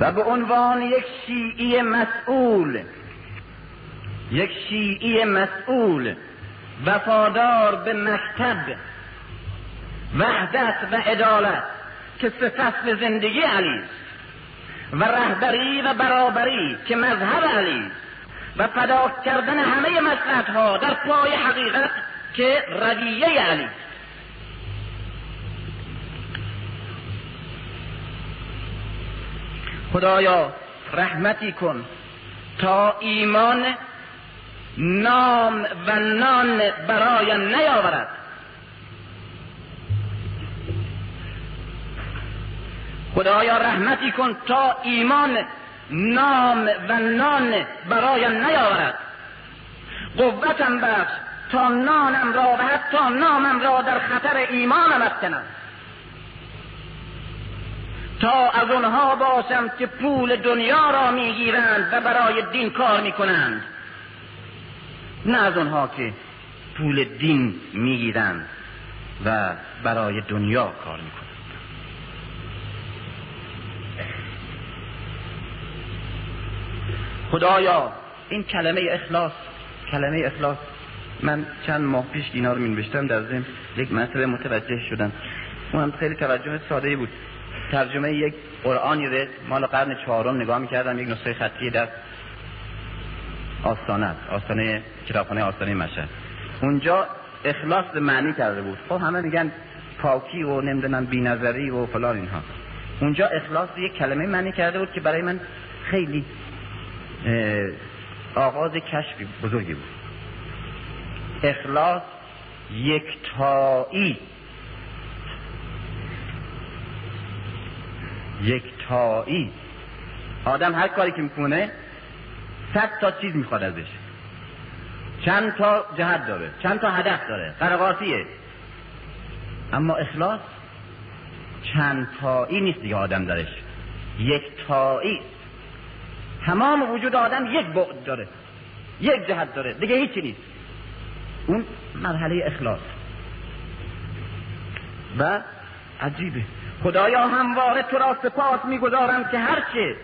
و به عنوان یک شیعی مسئول یک شیعی مسئول وفادار به مکتب وحدت و عدالت که صفت زندگی علی و رهبری و برابری که مذهب علی و فدا کردن همه مسئلت ها در پای حقیقت که رویه علی خدایا رحمتی کن تا ایمان نام و نان برای نیاورد. خدایا رحمتی کن تا ایمان نام و نان برای نیاورد. قوتم بخش تا نانم را و حتی نامم را در خطر ایمانم افکنم. تا از اونها باشم که پول دنیا را می‌گیرند و برای دین کار می‌کنند. نه از اونها که پول دین می‌گیرند و برای دنیا کار می‌کنند. خدایا. این کلمه اخلاص کلمه اخلاص. من چند ماه پیش اینا رو می در ضمن یک مسئله متوجه شدم. اون هم خیلی توجه ساده بود. ترجمه یک قرآنی رو مال قرن چهارم نگاه می‌کردم یک نسخه خطی در آستانه آستانه کتابخانه آستانه مشهد. اونجا اخلاص معنی کرده بود. خب همه میگن پاکی و نمی‌دونم بینظری و فلان اینها. اونجا اخلاص یک کلمه معنی کرده بود که برای من خیلی آغاز کشفی بزرگی بود. اخلاص یکتایی. یکتایی. آدم هر کاری که می‌کنه صد تا چیز می‌خواد ازش. چند تا جهت داره چند تا هدف داره قرقاسیه. اما اخلاص چند تایی نیست دیگه آدم درش. یک تایی تمام وجود آدم یک بعد داره یک جهت داره دیگه هیچی نیست. اون مرحله اخلاص. و عجیبه. خدایا همواره تو را سپاس می‌گذارم که هرچه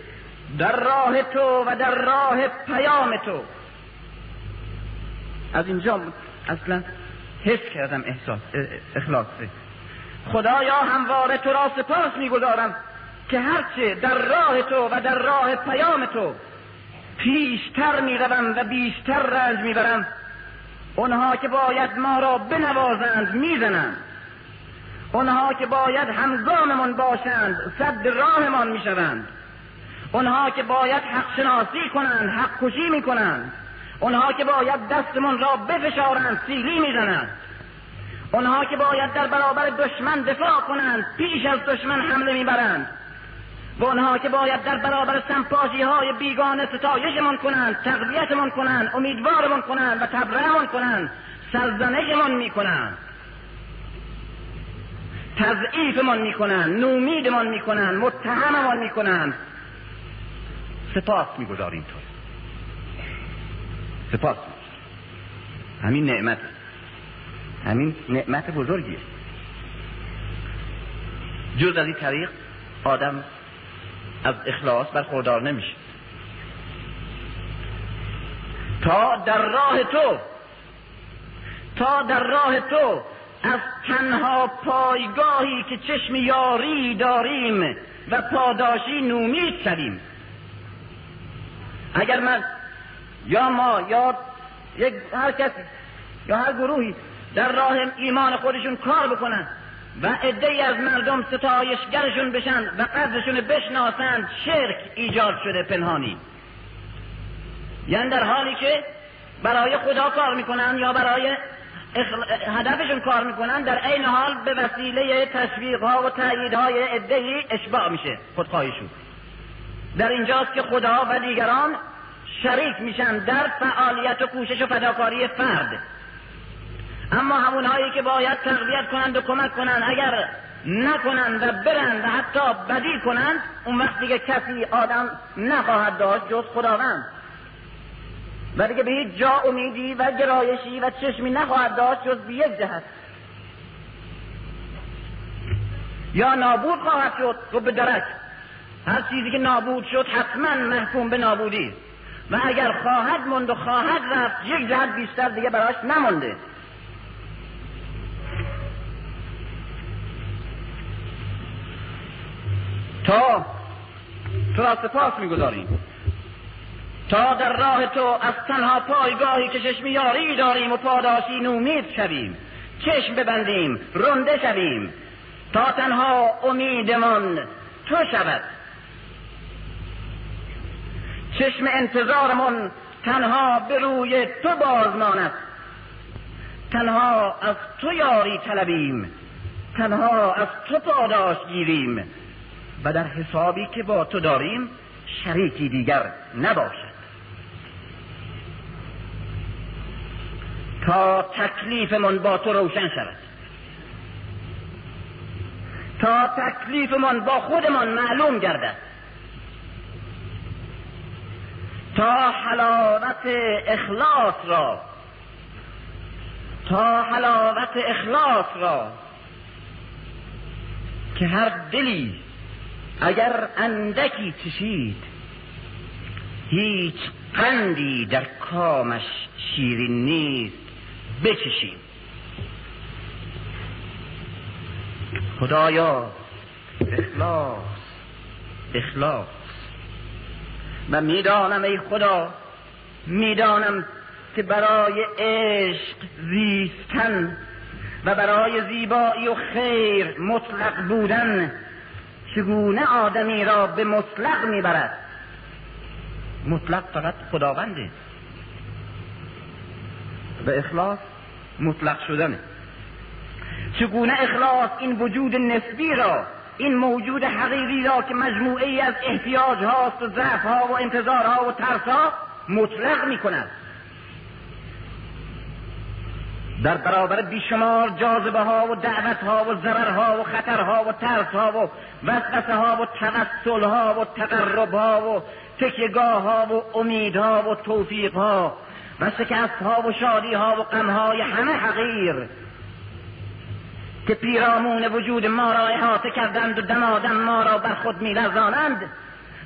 در راه تو و در راه پیام تو. از اینجا اصلا حس کردم احساس اخلاصه خدایا همواره تو را سپاس می‌گذارم که هرچه در راه تو و در راه پیام تو پیشتر می‌روم و بیشتر رنج می‌برم اونها که باید ما را بنوازند می‌زنند. اونها که باید همزاممان باشند صد راهمان می‌شوند. اونها که باید حق شناسی کنند حق کشی می‌کنند. اونها که باید دستمان را بفشارند سیلی می‌زنند. اونها که باید در برابر دشمن دفاع کنند پیش از دشمن حمله می‌برند. و اونها که باید در برابر سمپاژی های بیگانه ستایشمان کنند تقویتمان کنند امیدوارمان کنند و تبرهمان کنند سرزنشمان می‌کنند. تضعیفمان می‌کنند نومیدمان می‌کنند متهممان می‌کنند. سپاس می‌گذاریم تو. سپاس. همین نعمت. همین نعمت بزرگیه. جز از این طریق آدم از اخلاص برخوردار نمیشه. تا در راه تو تا در راه تو از تنها پایگاهی که چشم یاری داریم و پاداشی نومید شویم. اگر من یا ما یا یک هر کسی یا هر گروهی در راه ایمان خودشون کار بکنن و عده از مردم ستایشگرشون بشن و قدرشون بشناسند شرک ایجاد شده پنهانی. یعنی در حالی که برای خدا کار می‌کنن یا برای هدفشون کار می‌کنن در عین حال به وسیله تشویق ها و تایید های ادهی اشباع میشه خودخواهیشون. در اینجاست که خدا و دیگران شریک میشن در فعالیت و کوشش و فداکاری فرد. اما همونهایی که باید تقویت کنند و کمک کنند اگر نکنند و برند و حتی بدی کنند اون وقت دیگه کسی آدم نخواهد داشت جز خداوند. و دیگه به هیچ جا امیدی و گرایشی و چشمی نخواهد داشت جز به یک جهت. یا نابود خواهد شد تو به درک. هر چیزی که نابود شد حتما محکوم به نابودی. و اگر خواهد مند و خواهد رفت یک جهت بیشتر دیگه براش نمونده تا تو را سپاس می‌گذاریم. تا در راه تو از تنها پایگاهی که چشم یاری داریم و پاداشی نومید شویم چشم ببندیم رنده شویم. تا تنها امیدمان تو شود. چشم انتظارمون تنها به روی تو بازماند تنها از تو یاری طلبیم. تنها از تو پاداش گیریم. و در حسابی که با تو داریم شریکی دیگر نباشد. تا تکلیفمان با تو روشن شود. تا تکلیفمان با خودمان معلوم گردد. تا حلاوت اخلاص را تا حلاوت اخلاص را که هر دلی اگر اندکی چشید هیچ قندی در کامش شیرین نیست بچشیم خدایا اخلاص اخلاص. و می‌دانم ای خدا می‌دانم که برای عشق زیستن و برای زیبایی و خیر مطلق بودن چگونه آدمی را به مطلق می‌برد؟ مطلق فقط خداونده به اخلاص مطلق شدنه. چگونه اخلاص این وجود نسبی را این موجود حقیقی را که مجموعه ای از احتیاج هاست و ضعف ها و انتظار ها و ترس ها مطلق می کند در برابر بیشمار جاذبه ها و دعوت ها و ضرر ها و خطر ها و ترس ها و وسوسه ها و توسل ها و تقرب ها و تکیگاه ها و امید ها و توفیق ها و شکست ها و شادی ها و غم های همه حقیر که پیرامون وجود ما را احاطه کردند و دمادم ما را بر خود میلرزانند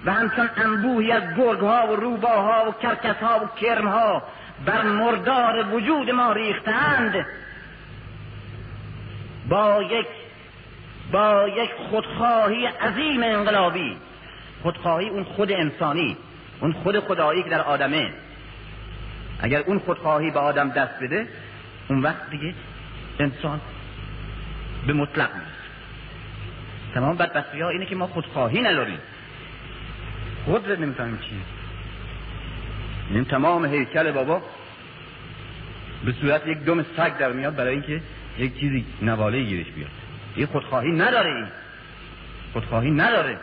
و همچون انبوهی از گرگ ها و روباها و کرکس ها و کرم ها بر مردار وجود ما ریختند. با یک با یک خودخواهی عظیم انقلابی. خودخواهی اون خود انسانی اون خود خدایی که در آدمه. اگر اون خودخواهی به آدم دست بده اون وقت دیگه انسان به مطلق نیست تمام بدبختی ها اینه که ما خودخواهی نداریم. خود نمی‌فهمیم چیه. این تمام هیکل بابا به صورت یک دم سگ در میاد برای اینکه یک چیزی نواله گیرش بیاد. این خودخواهی نداره این. خودخواهی نداره.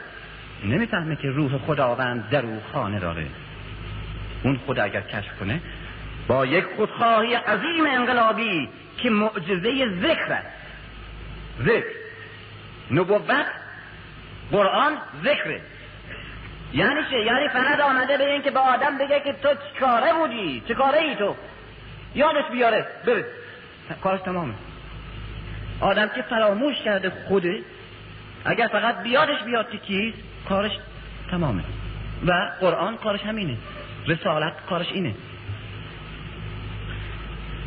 نمی‌فهمه که روح خداوند در او خانه داره. اون خدا اگر کشف کنه با یک خودخواهی عظیم انقلابی که معجزه ذکر است. ذکر. نبوت قرآن ذکره. یعنی چه؟ یعنی فقط آمده به این که به آدم بگه که تو چکاره بودی؟ چکاره ای تو؟ یادش بیاره. بره کارش تمامه. آدم که فراموش کرده خوده اگر فقط بیادش بیاد که کیست کارش تمامه. و قرآن کارش همینه. رسالت کارش اینه.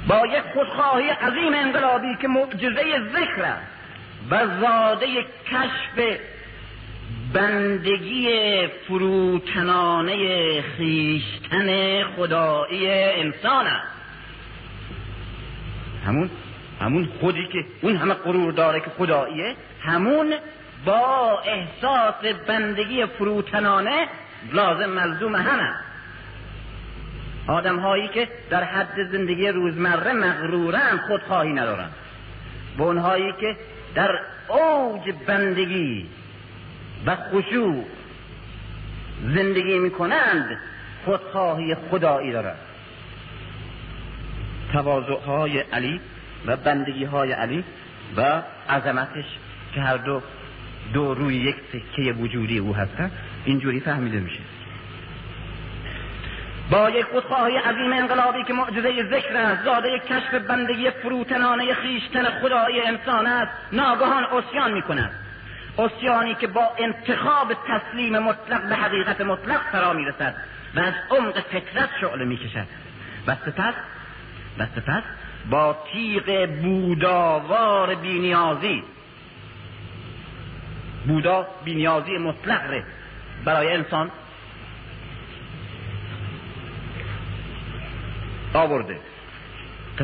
با یک خودخواهی عظیم انقلابی که معجزه ذکر و زاده کشف بندگی فروتنانه خیشتن خدایی انسان است. همون همون خودی که اون همه غرور داره که خداییه همون با احساس بندگی فروتنانه لازم ملزوم همه آدم هایی که در حد زندگی روزمره مغرورن خودخواهی ندارن. و اونهایی که در اوج بندگی و خشوع زندگی می‌کنند خودخواهی خدایی دارند. تواضع های علی و بندگی های علی و عظمتش که هر دو دو روی یک سکه وجودی او هستن اینجوری فهمیده میشه. با یک خودخواهی عظیم انقلابی که معجزه ذکر است زاده کشف بندگی فروتنانه خیشتن خدای انسان است ناگهان اسیان می‌کند. اسیانی که با انتخاب تسلیم مطلق به حقیقت مطلق فرا می‌رسد و از عمق فطرت شعله می‌کشد. و سپس و سپس با تیغ بوداوار بینیازی بودا بینیازی مطلق برای انسان آورده.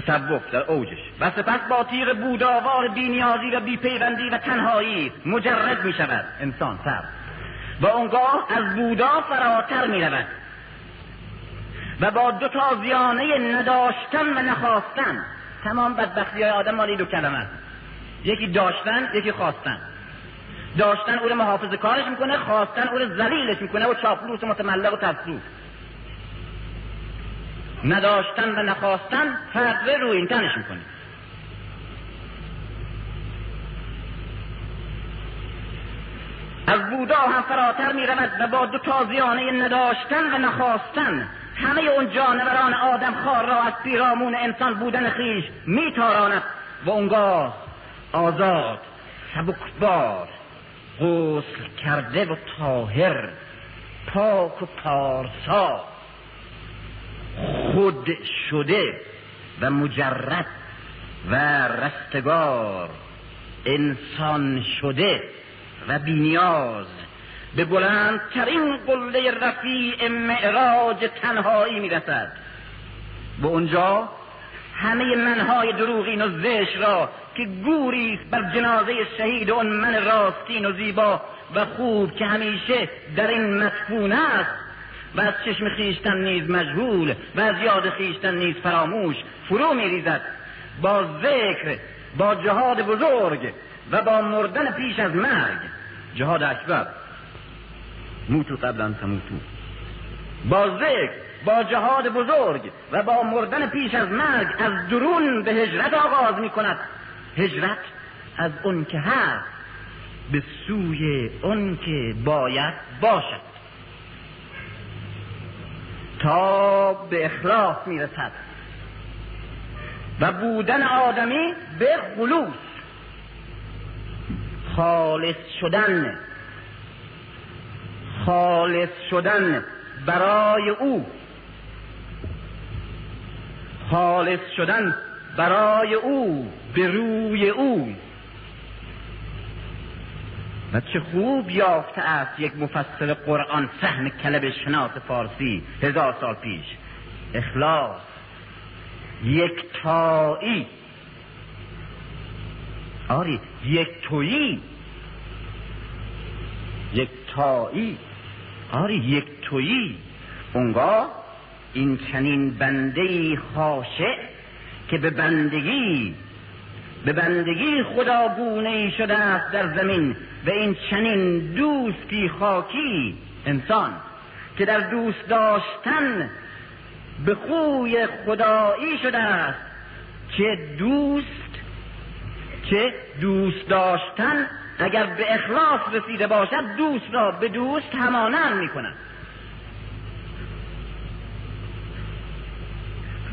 تصوف در اوجش. و سپس با تیغ بوداوار بینیازی و بیپیوندی و تنهایی مجرد می شود انسان سر. و اونگاه از بودا فراتر می رود و با دو تا زیانه نداشتن و نخواستن تمام بدبختی های آدم مالی دو کلمه یکی داشتن یکی خواستن. داشتن او رو محافظ کارش می‌کنه خواستن او رو ذلیلش می‌کنه و چاپلوس و متملق و تفسوس. نداشتن و نخواستن فرق رو این تنش می‌کنه از بودا هم فراتر می رود و با دو تازیانه نداشتن و نخواستن همه اون جانوران آدم خار را از پیرامون انسان بودن خیش میتاراند و اونگاه آزاد سبکبار غسل کرده و طاهر پاک و پارسا. خود شده و مجرد و رستگار انسان شده و بینیاز. به بلندترین قله رفیع معراج تنهایی می‌رسد. و اونجا همه منهای دروغین و زش را که گوری بر جنازه شهید اون من راستین و زیبا و خوب که همیشه در این مدفون است و از چشم خیشتن نیز مجهول و از یاد خیشتن نیز فراموش فرو میریزد. با ذکر با جهاد بزرگ و با مردن پیش از مرگ. جهاد اکبر. موتو قبلا تموتو با ذکر با جهاد بزرگ و با مردن پیش از مرگ از درون به هجرت آغاز می کند هجرت از اون که هست به سوی اون که باید باشد. تا به اخلاص می‌رسد. و بودن آدمی به خلوص. خالص شدن. خالص شدن برای او. خالص شدن برای او به روی او. و چه خوب یافته است یک مفسر قرآن فهم کلب شناس فارسی هزار سال پیش. اخلاص یک تایی آری یک تویی. یک تایی آری یک تویی. اونگاه این چنین بنده خاشع که به بندگی به بندگی خداگونه ای شده است در زمین و این چنین دوستی خاکی انسان که در دوست داشتن به خوی خدایی شده است. که دوست که دوست داشتن اگر به اخلاص رسیده باشد دوست را به دوست همانند می کند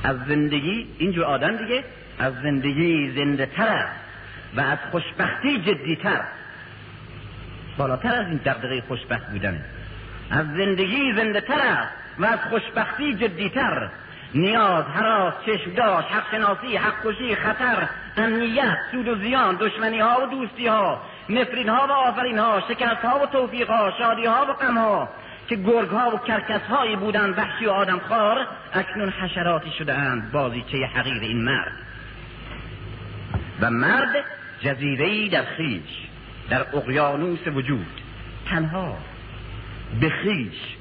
از زندگی اینجور آدم دیگه از زندگی زنده تر و از خوشبختی جدی تر بالاتر از این دقدقه خوشبخت بودن. از زندگی زنده تر و از خوشبختی جدی تر نیاز حراس چشم داشت حق شناسی حق کشی خطر امنیت سود و زیان دشمنی ها و دوستی ها نفرین ها و آفرین ها شکست ها و توفیق ها شادی ها و غم ها که گرگ ها و کرکس هایی بودند وحشی و آدم خار اکنون حشراتی شده اند بازیچه حقیر این مرد. و مرد جزیره در خیش در اقیانوس وجود. تنها به خیش.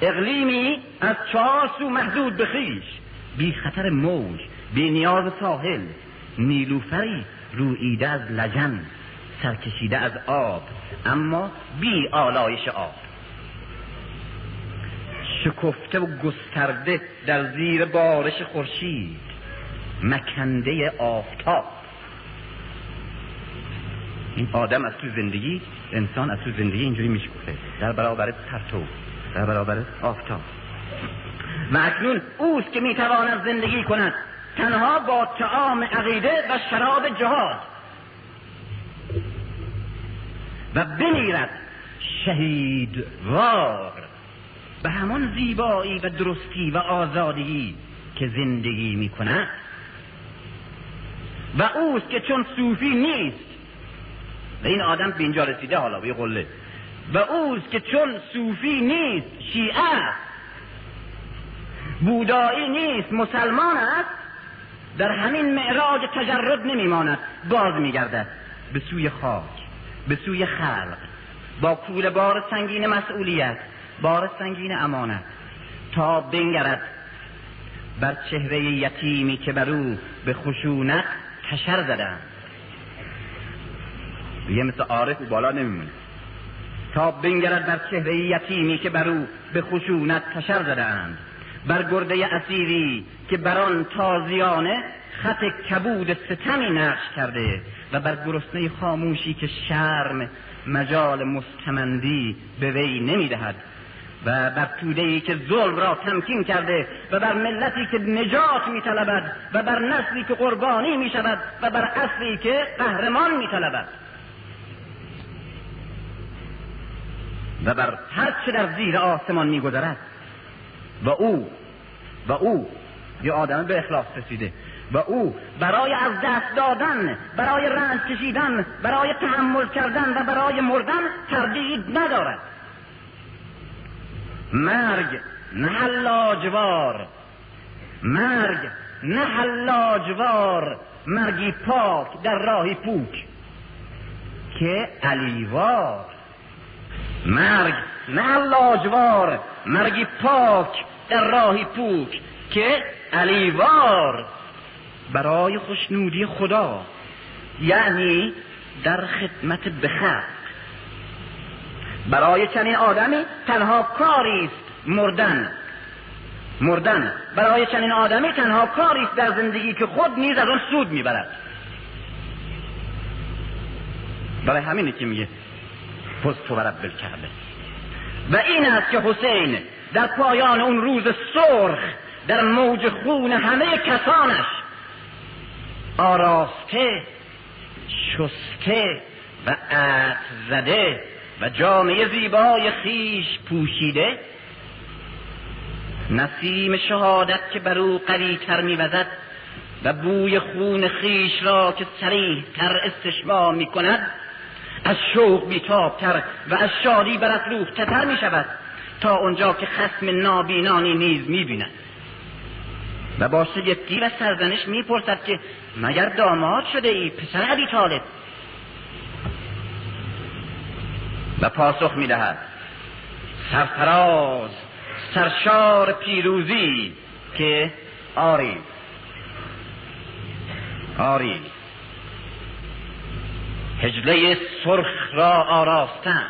اقلیمی از چهار سو محدود به خیش. بی خطر موج بی نیاز ساحل. نیلوفری رویده از لجن سرکشیده از آب. اما بی آلایش آب. شکفته و گسترده در زیر بارش خورشید. مکنده آفتاب. این آدم از تو زندگی انسان از تو زندگی اینجوری میشکفه در برابر پرتو در برابر آفتاب. و اکنون اوست که می‌تواند زندگی کند. تنها با تعام عقیده و شراب جهاد. و بمیرد شهید وار. به همان زیبایی و درستی و آزادی که زندگی می کند و اوست که چون صوفی نیست این آدم به اینجا رسیده حالا به قله. و اوست که چون صوفی نیست شیعه بودایی نیست مسلمان است. در همین معراج تجرد نمیماند باز میگردد. به سوی خاک به سوی خلق با کول بار سنگین مسئولیت بار سنگین امانت. تا بنگرد بر چهره یتیمی که بر او به خشونت تشر زدن یه مثل عارف بالا نمیمونه. تا بنگرد بر چهره یتیمی که بر او به خشونت تشر زدند. بر گرده اسیری که بر آن تازیانه خط کبود ستمی نقش کرده و بر گرسنه خاموشی که شرم مجال مستمندی به وی نمی‌دهد. و بر توده ای که ظلم را تمکین کرده و بر ملتی که نجات میطلبد و بر نسلی که قربانی می شود و بر اصلی که قهرمان میطلبد. و بر هر چه در زیر آسمان میگذرد. و او و او یه آدم به اخلاص رسیده. و او برای از دست دادن برای رنج کشیدن برای تحمل کردن و برای مردن تردید ندارد. مرگ نه لاجوار مرگ نه لاجوار مرگی پاک در راهی پوک. که علیوار مرگ نه لاجوار مرگی پاک در راهی پوک که علیوار برای خوشنودی خدا یعنی در خدمت بخر برای چنین آدمی تنها کاری است مردن. مردن برای چنین آدمی تنها کاری است در زندگی که خود نیز از آن سود می‌برد. برای همینه که میگه پست و رب کرده و این است که حسین در پایان اون روز سرخ در موج خون همه کسانش آراسته شسته و عطر زده و جامعه زیبای خیش پوشیده نسیم شهادت که بر او قریتر میوزد و بوی خون خیش را که سریح تر استشمام می کند از شوق بیتابتر و از شادی برافروختتر می شود تا اونجا که خسم نابینانی نیز می بیند و با شگفتی و سرزنش می‌پرسد که مگر داماد شده ای پسر عبی طالب؟ و پاسخ می‌دهد سرفراز سرشار پیروزی که آری آری. هجله سرخ را آراستن.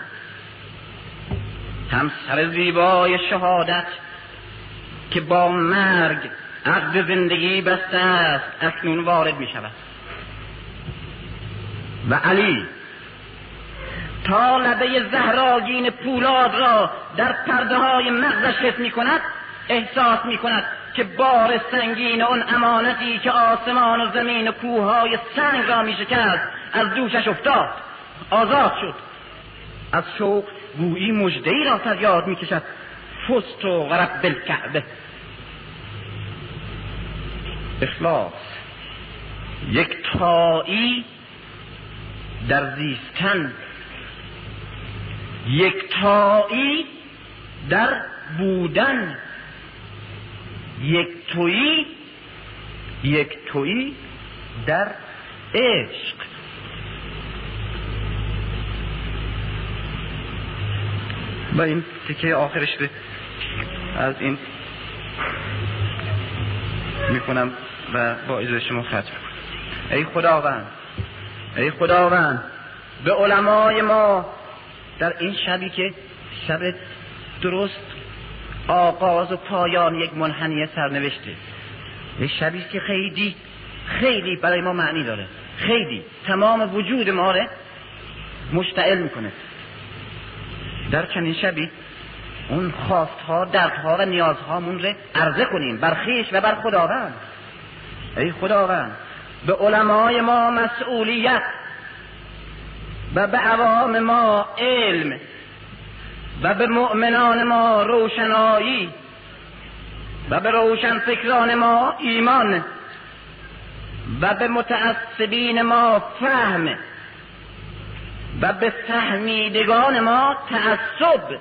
هم سر زیبای شهادت که با مرگ عقد زندگی بسته است اکنون وارد می شود و علی تا لبه زهراگین پولاد را در پرده های مغزش حس می کند احساس می کند که بار سنگین اون امانتی که آسمان و زمین و کوههای سنگ را می شکست از دوشش افتاد. آزاد شد. از شوق گویی مجده ای را فریاد می کشد. فست و غرب بالکعبه. اخلاص. یک تایی در زیستن. یک تایی در بودن. یک تویی یک تویی در عشق. با این تکه آخرش به از این می‌کنم و با اجازه شما ختم ای خداوند ای خداوند به علمای ما در این شبی که شب درست آغاز و پایان یک منحنی سرنوشته. یک شبی که خیلی خیلی برای ما معنی داره. خیلی. تمام وجود ما رو مشتعل می‌کنه. در چنین شبی اون خواستها دردها و نیازهامون رو عرضه کنیم بر خیش و بر خداوند. ای خداوند به علمای ما مسئولیت و به عوام ما علم و به مؤمنان ما روشنایی و به روشن فکران ما ایمان و به متعصبین ما فهم و به فهمیدگان ما تعصب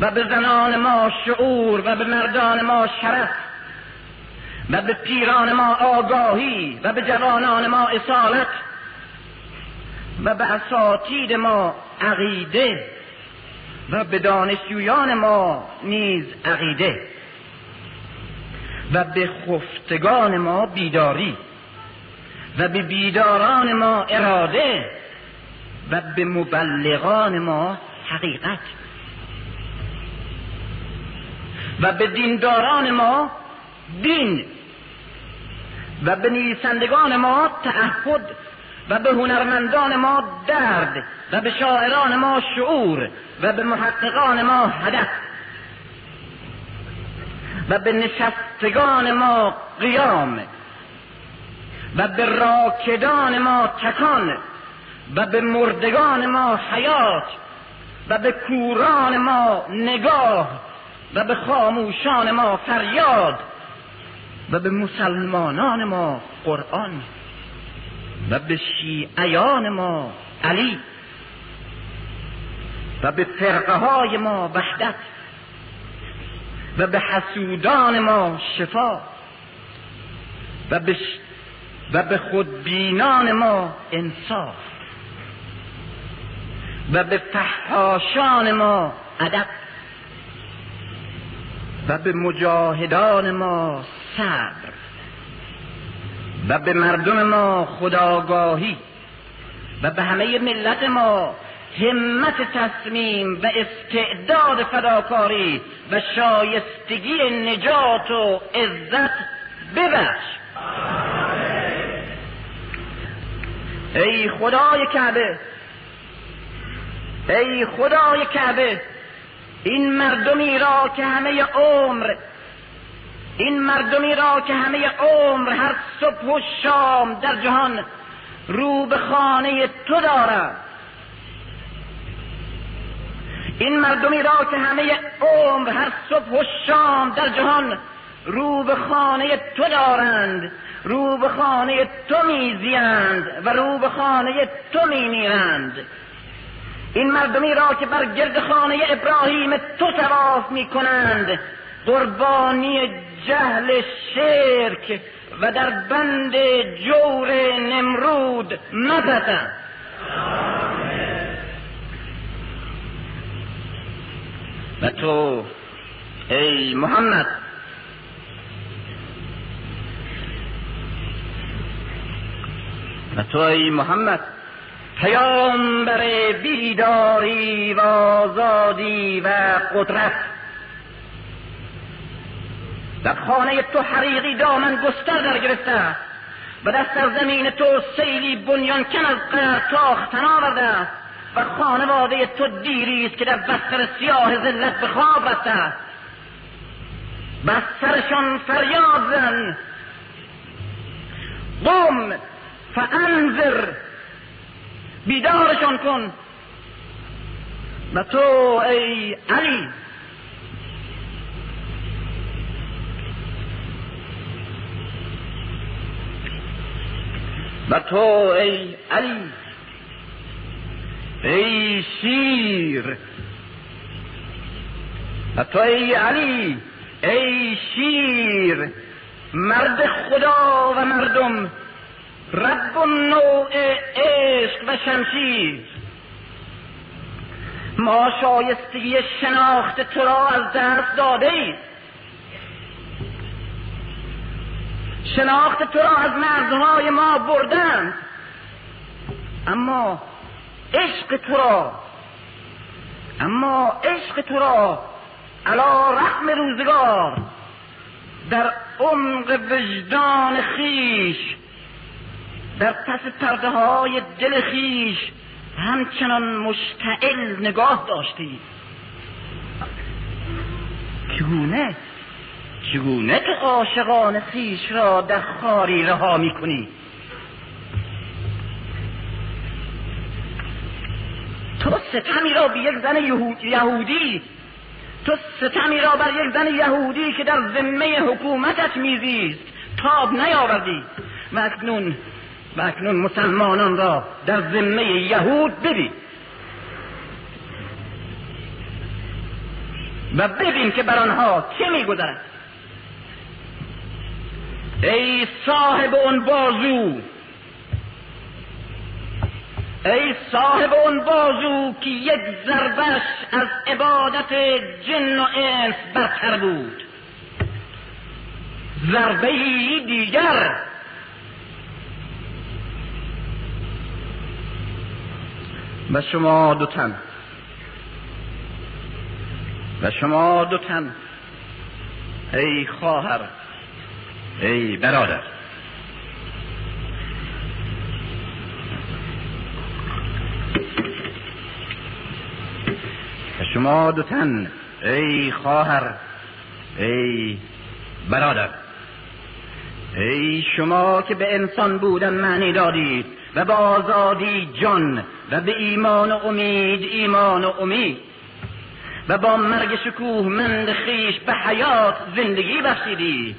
و به زنان ما شعور و به مردان ما شرف و به پیران ما آگاهی و به جوانان ما اصالت و به اساتید ما عقیده و به دانشجویان ما نیز عقیده و به خفتگان ما بیداری و به بیداران ما اراده و به مبلغان ما حقیقت و به دینداران ما دین و به نیسندگان ما تعهد و به هنرمندان ما درد و به شاعران ما شعور و به محققان ما هدف و به نشستگان ما قیام و به راکدان ما تکان و به مردگان ما حیات و به کوران ما نگاه و به خاموشان ما فریاد و به مسلمانان ما قرآن و به شیعیان ما علی و به فرقه های ما وحدت و به حسودان ما شفا و به, و به خودبینان ما انصاف و به فحاشان ما ادب و به مجاهدان ما صبر. و به مردم ما خداگاهی و به همه ملت ما همت تصمیم و استعداد فداکاری و شایستگی نجات و عزت ببخش. ای خدای کعبه ای خدای کعبه این مردمی را که همه عمر این مردمی را که همه عمر هر صبح و شام در جهان رو به خانه تو دارد. این مردمی را که همه عمر هر صبح و شام در جهان رو به خانه تو دارند رو به خانه تو میزیند و رو به خانه تو میمیرند. این مردمی را که بر گرد خانه ابراهیم تو تواف می کنند قربانی جهل شرک و در بند جور نمرود مپسند و تو ای محمد و تو ای محمد پیامبر بیداری و آزادی و قدرت در خانه تو حریقی دامن گستر در گرفته. و در سرزمین تو سیلی بنیان کن از قهر تاختن آورده. است و خانواده تو دیری است که در بستر سیاه ذلت به خواب رفته. است بر سرشان فریاد زن. قم فانذر. بیدارشان کن. و تو ای علی و تو ای علی ای شیر و تو ای علی ای شیر مرد خدا و مردم رب و نوع عشق و شمشیر. ما شایستگی شناخت تو را از دست داده اید شناخت تو را از مردهای ما بردند اما عشق تو را اما عشق تو را علا رحم روزگار در عمق وجدان خیش در پس پرده های دل خیش همچنان مشتعل نگاه داشتی. چگونه؟ چگونه که عاشقان خیش را در خاری رها می‌کنی. تو ستمی را به یک زن یهودی تو ستمی را بر یک زن یهودی که در ذمه حکومتت میزیست تاب نیاوردی. و اکنون و اکنون مسلمانان را در ذمه یهود ببین. و ببین که بر آنها چه میگذرد. ای صاحب اون بازو. ای صاحب اون بازو که یک ضربش از عبادت جن و انس برتر بود. ضربه دیگر. و شما دو تن. و شما دو تن. ای خواهر. ای برادر. شما دو تن ای خواهر ای برادر. ای شما که به انسان بودن معنی دادید و به آزادی جان و به ایمان و امید ایمان و امید. و با مرگ شکوه مند خیش به حیات زندگی بخشیدید.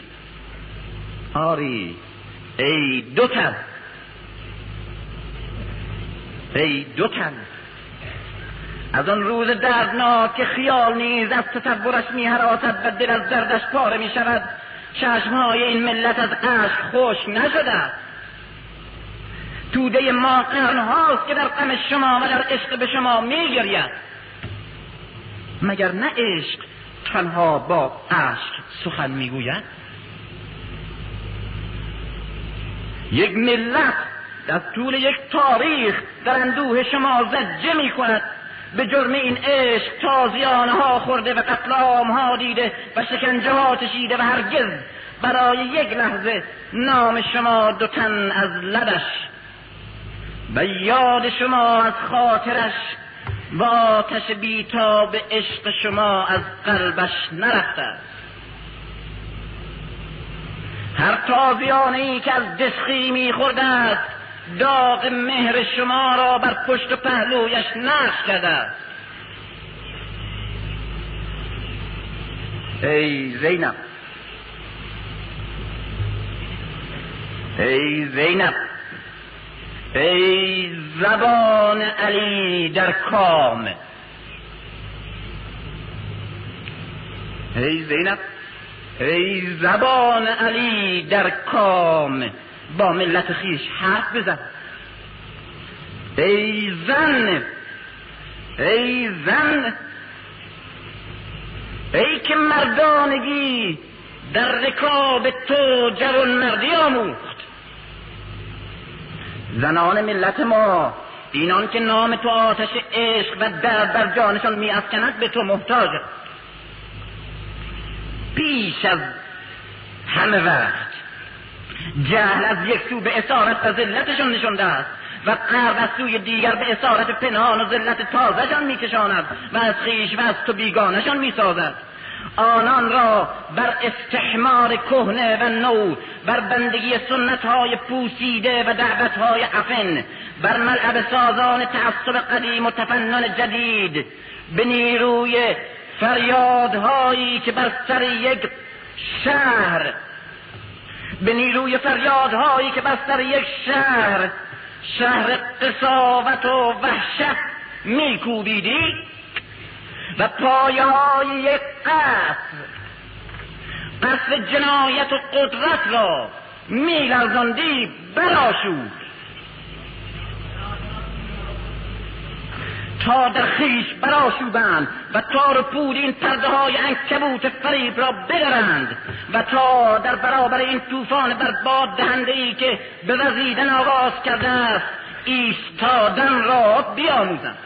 آری ای دو ای دو از آن روز دردناک که خیال نیز از تصورش می حراسد و دل از دردش پاره می شود چشمهای این ملت از عشق خوش نشده. توده ما قرنهاست که در غم شما و در عشق به شما میگرید. مگر نه عشق تنها با عشق سخن می‌گوید؟ یک ملت در طول یک تاریخ در اندوه شما زجه می کند به جرم این عشق تازیانه ها خورده و قتل ها دیده و شکنجه ها کشیده و هرگز برای یک لحظه نام شما دو تن از لبش و یاد شما از خاطرش و آتش بیتاب عشق شما از قلبش نرفته هر تازیانه ای که از دسخی میخورده است داغ مهر شما را بر پشت و پهلویش نقش کرده. ای زینب. ای زینب. ای زبان علی در کام. ای زینب. ای زبان علی در کام با ملت خیش حرف بزن. ای زن ای زن ای که مردانگی در رکاب تو جوان مردی آموخت. زنان ملت ما اینان که نام تو آتش عشق و درد بر جانشان می به تو محتاج پیش از همه وقت. جهل از یک سو به اسارت و ذلتشان نشونده است و قرب از سوی دیگر به اسارت پنهان و ذلت تازهشان میکشاند و از خیش و از تو بیگانشان می‌سازد. آنان را بر استحمار کهنه و نو بر بندگی سنت های پوسیده و دعوت های افن بر ملعب سازان تعصب قدیم و تفنن جدید به نیروی فریادهایی که بر سر یک شهر به نیروی فریادهایی که بر سر یک شهر شهر قصاوت و وحشت میکوبیدی و پایه های یک قصر قصر جنایت و قدرت را میلرزاندی براشود تا در خیش براشوبند و تار پود این پرده های انکبوت فریب را بدرند و تا در برابر این طوفان برباد دهنده ای که به وزیدن آغاز کرده است ایستادن را بیاموزند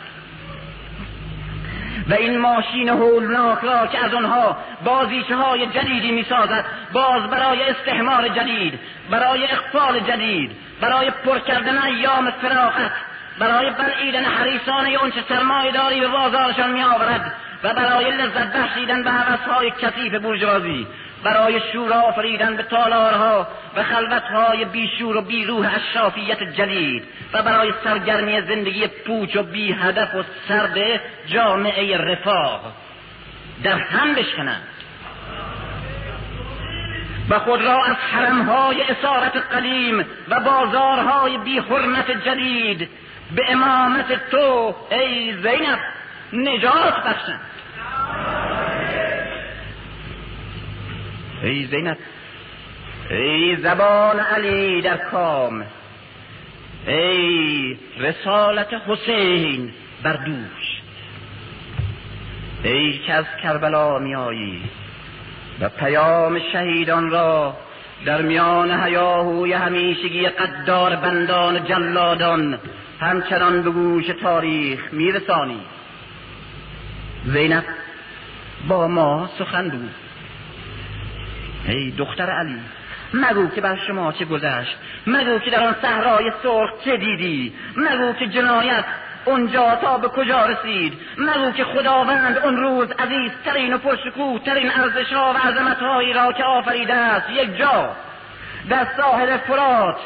و این ماشین هولناک را که از آنها بازیچه های جدیدی می سازد باز برای استحمار جدید برای اخفال جدید برای پر کردن ایام فراغت برای بلعیدن حریصان اونچه سرمایه داری به بازارشان می آورد و برای لذت بخشیدن به حوثهای کثیف بورژوازی برای شور آفریدن به تالارها و خلوتهای بیشور و بیروح اشرافیت جدید و برای سرگرمی زندگی پوچ و بی هدف و سرد جامعه رفاه. در هم بشکنند. و خود را از حرمهای اسارت قدیم و بازارهای بی حرمت جدید به امامت تو ای زینب نجات بخشند ای زینب ای زبان علی در کام ای رسالت حسین بر دوش. ای که از کربلا میایی و پیام شهیدان را در میان هیاهوی همیشگی قدار بندان جلادان همچنان به گوش تاریخ میرسانی. زینب با ما سخن بود ای دختر علی مگو که بر شما چه گذشت مگو که در آن صحرای سرخ چه دیدی مگو که جنایت اونجا تا به کجا رسید مگو که خداوند اون روز عزیزترین و پرشکوه ترین ارزش ها و عظمتهایی را که آفریده است یک جا در ساحل فرات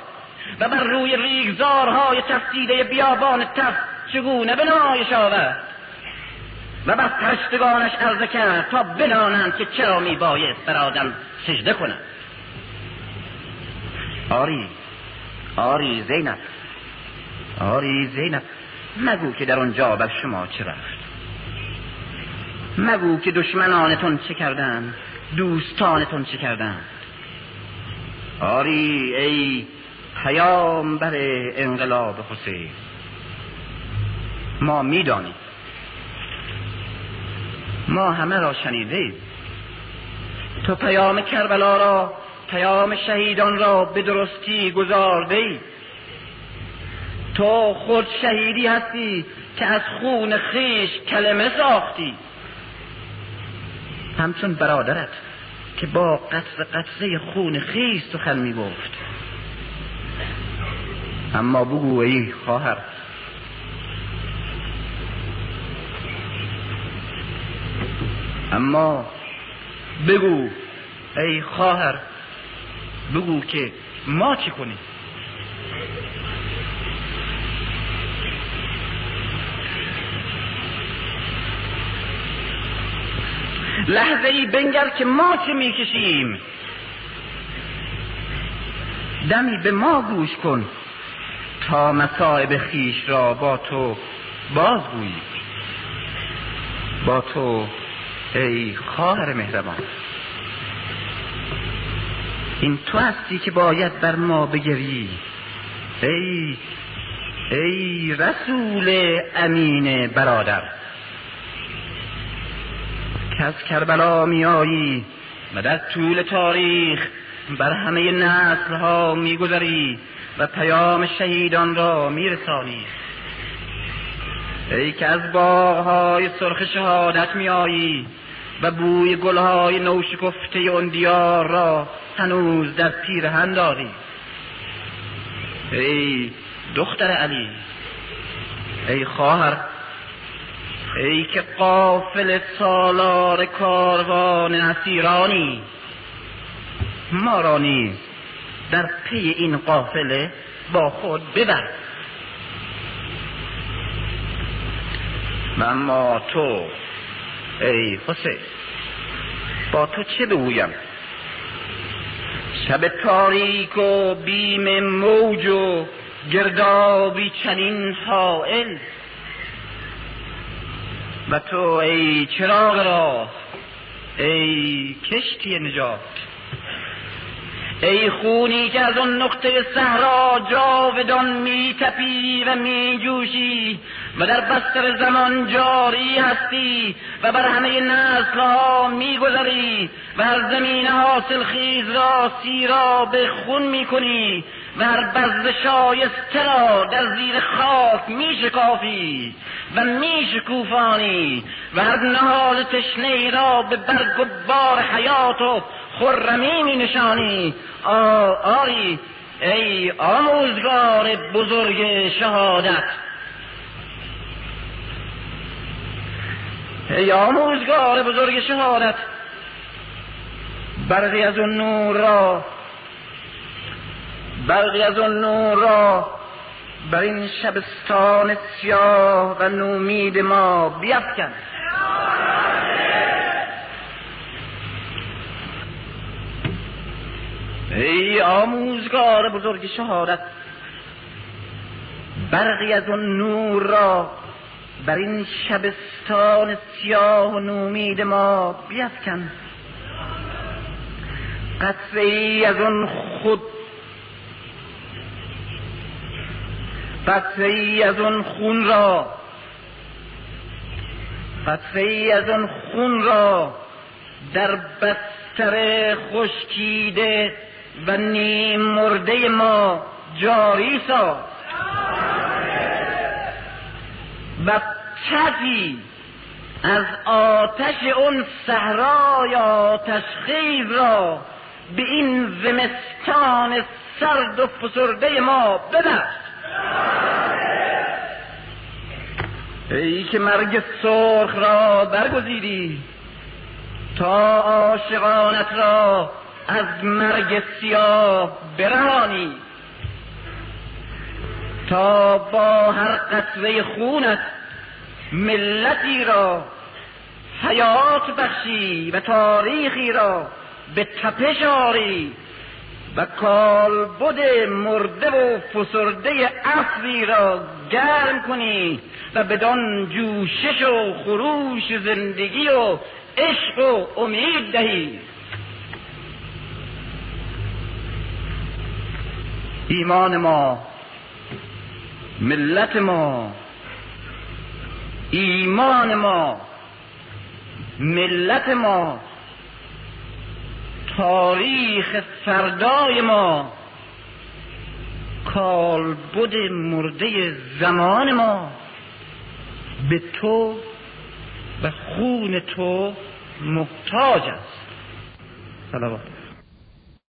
و بر روی ریگزارهای تفسیده بیابان تف چگونه به نمایش آورد و بر پرشتگانش عرضه کرد تا بدانند که چرا می بایست بر آدم سجده کنند آری آری زینب آری زینب مگو که در آنجا بر شما چه رفت. مگو که دشمنانتون چه کردند دوستانتون چه کردند. آری ای پیام بر انقلاب حسین. ما می‌دانیم. ما همه را شنیده تو پیام کربلا را پیام شهیدان را به درستی گذارده تو خود شهیدی هستی که از خون خیش کلمه ساختی. همچون برادرت که با قطر قطره خون خیش سخن می گفت اما بگو ای خواهر. اما بگو ای خواهر بگو که ما چی کنیم؟ لحظه ای بنگر که ما چه می‌کشیم؟ دمی به ما گوش کن. تا مصائب خیش را با تو بازگویی. با تو ای خواهر مهربان. این تو هستی که باید بر ما بگری. ای ای رسول امین برادر. که از کربلا میایی و در طول تاریخ بر همه نسل ها میگذری. و پیام شهیدان را میرسانی. ای که از باغهای سرخ شهادت میایی و بوی گلهای نوشکفته اون دیار را هنوز در پیرهن داری. ای دختر علی ای خواهر ای که قافل سالار کاروان نصیرانی ما را نیز در پی این قافله با خود ببر. و اما تو ای حسین با تو چه بگویم؟ شب تاریک و بیم موج و گردابی چنین حائل. و تو ای چراغ را ای کشتی نجات. ای خونی که از اون نقطه صحرا جاودان می تپی و می جوشی و در بستر زمان جاری هستی و بر همه نسل ها می گذری و هر زمین حاصل خیز را سیرا به خون می کنی و هر بزد شایسته را در زیر خاک می شکافی و می شکوفانی و هر نهال تشنه را به برگ و بار حیات و خرمی می نشانی آری ای آموزگار بزرگ شهادت. ای آموزگار بزرگ شهادت برقی از اون نور را برقی از اون نور را بر این شبستان سیاه و نومید ما بیفکن. ای آموزگار بزرگ شهادت برقی از اون نور را بر این شبستان سیاه و نومید ما بیفکن. قطره ای از اون خود قطره ای از اون خون را قطره ای از اون خون را در بستر خشکیده و نیم مرده ما جاری ساز. و از آتش اون صحرای آتش خیز را به این زمستان سرد و فسرده ما ببخش ای که مرگ سرخ را برگزیدی تا عاشقانت را از مرگ سیاه برهانی تا با هر قطره خونت ملتی را حیات بخشی و تاریخی را به تپش آری و کالبد مرده و فسرده اصلی را گرم کنی و بدان جوشش و خروش زندگی و عشق و امید دهی. ایمان ما ملت ما ایمان ما ملت ما تاریخ فردای ما کالبد مرده زمان ما. به تو و خون تو محتاج است. صلوات.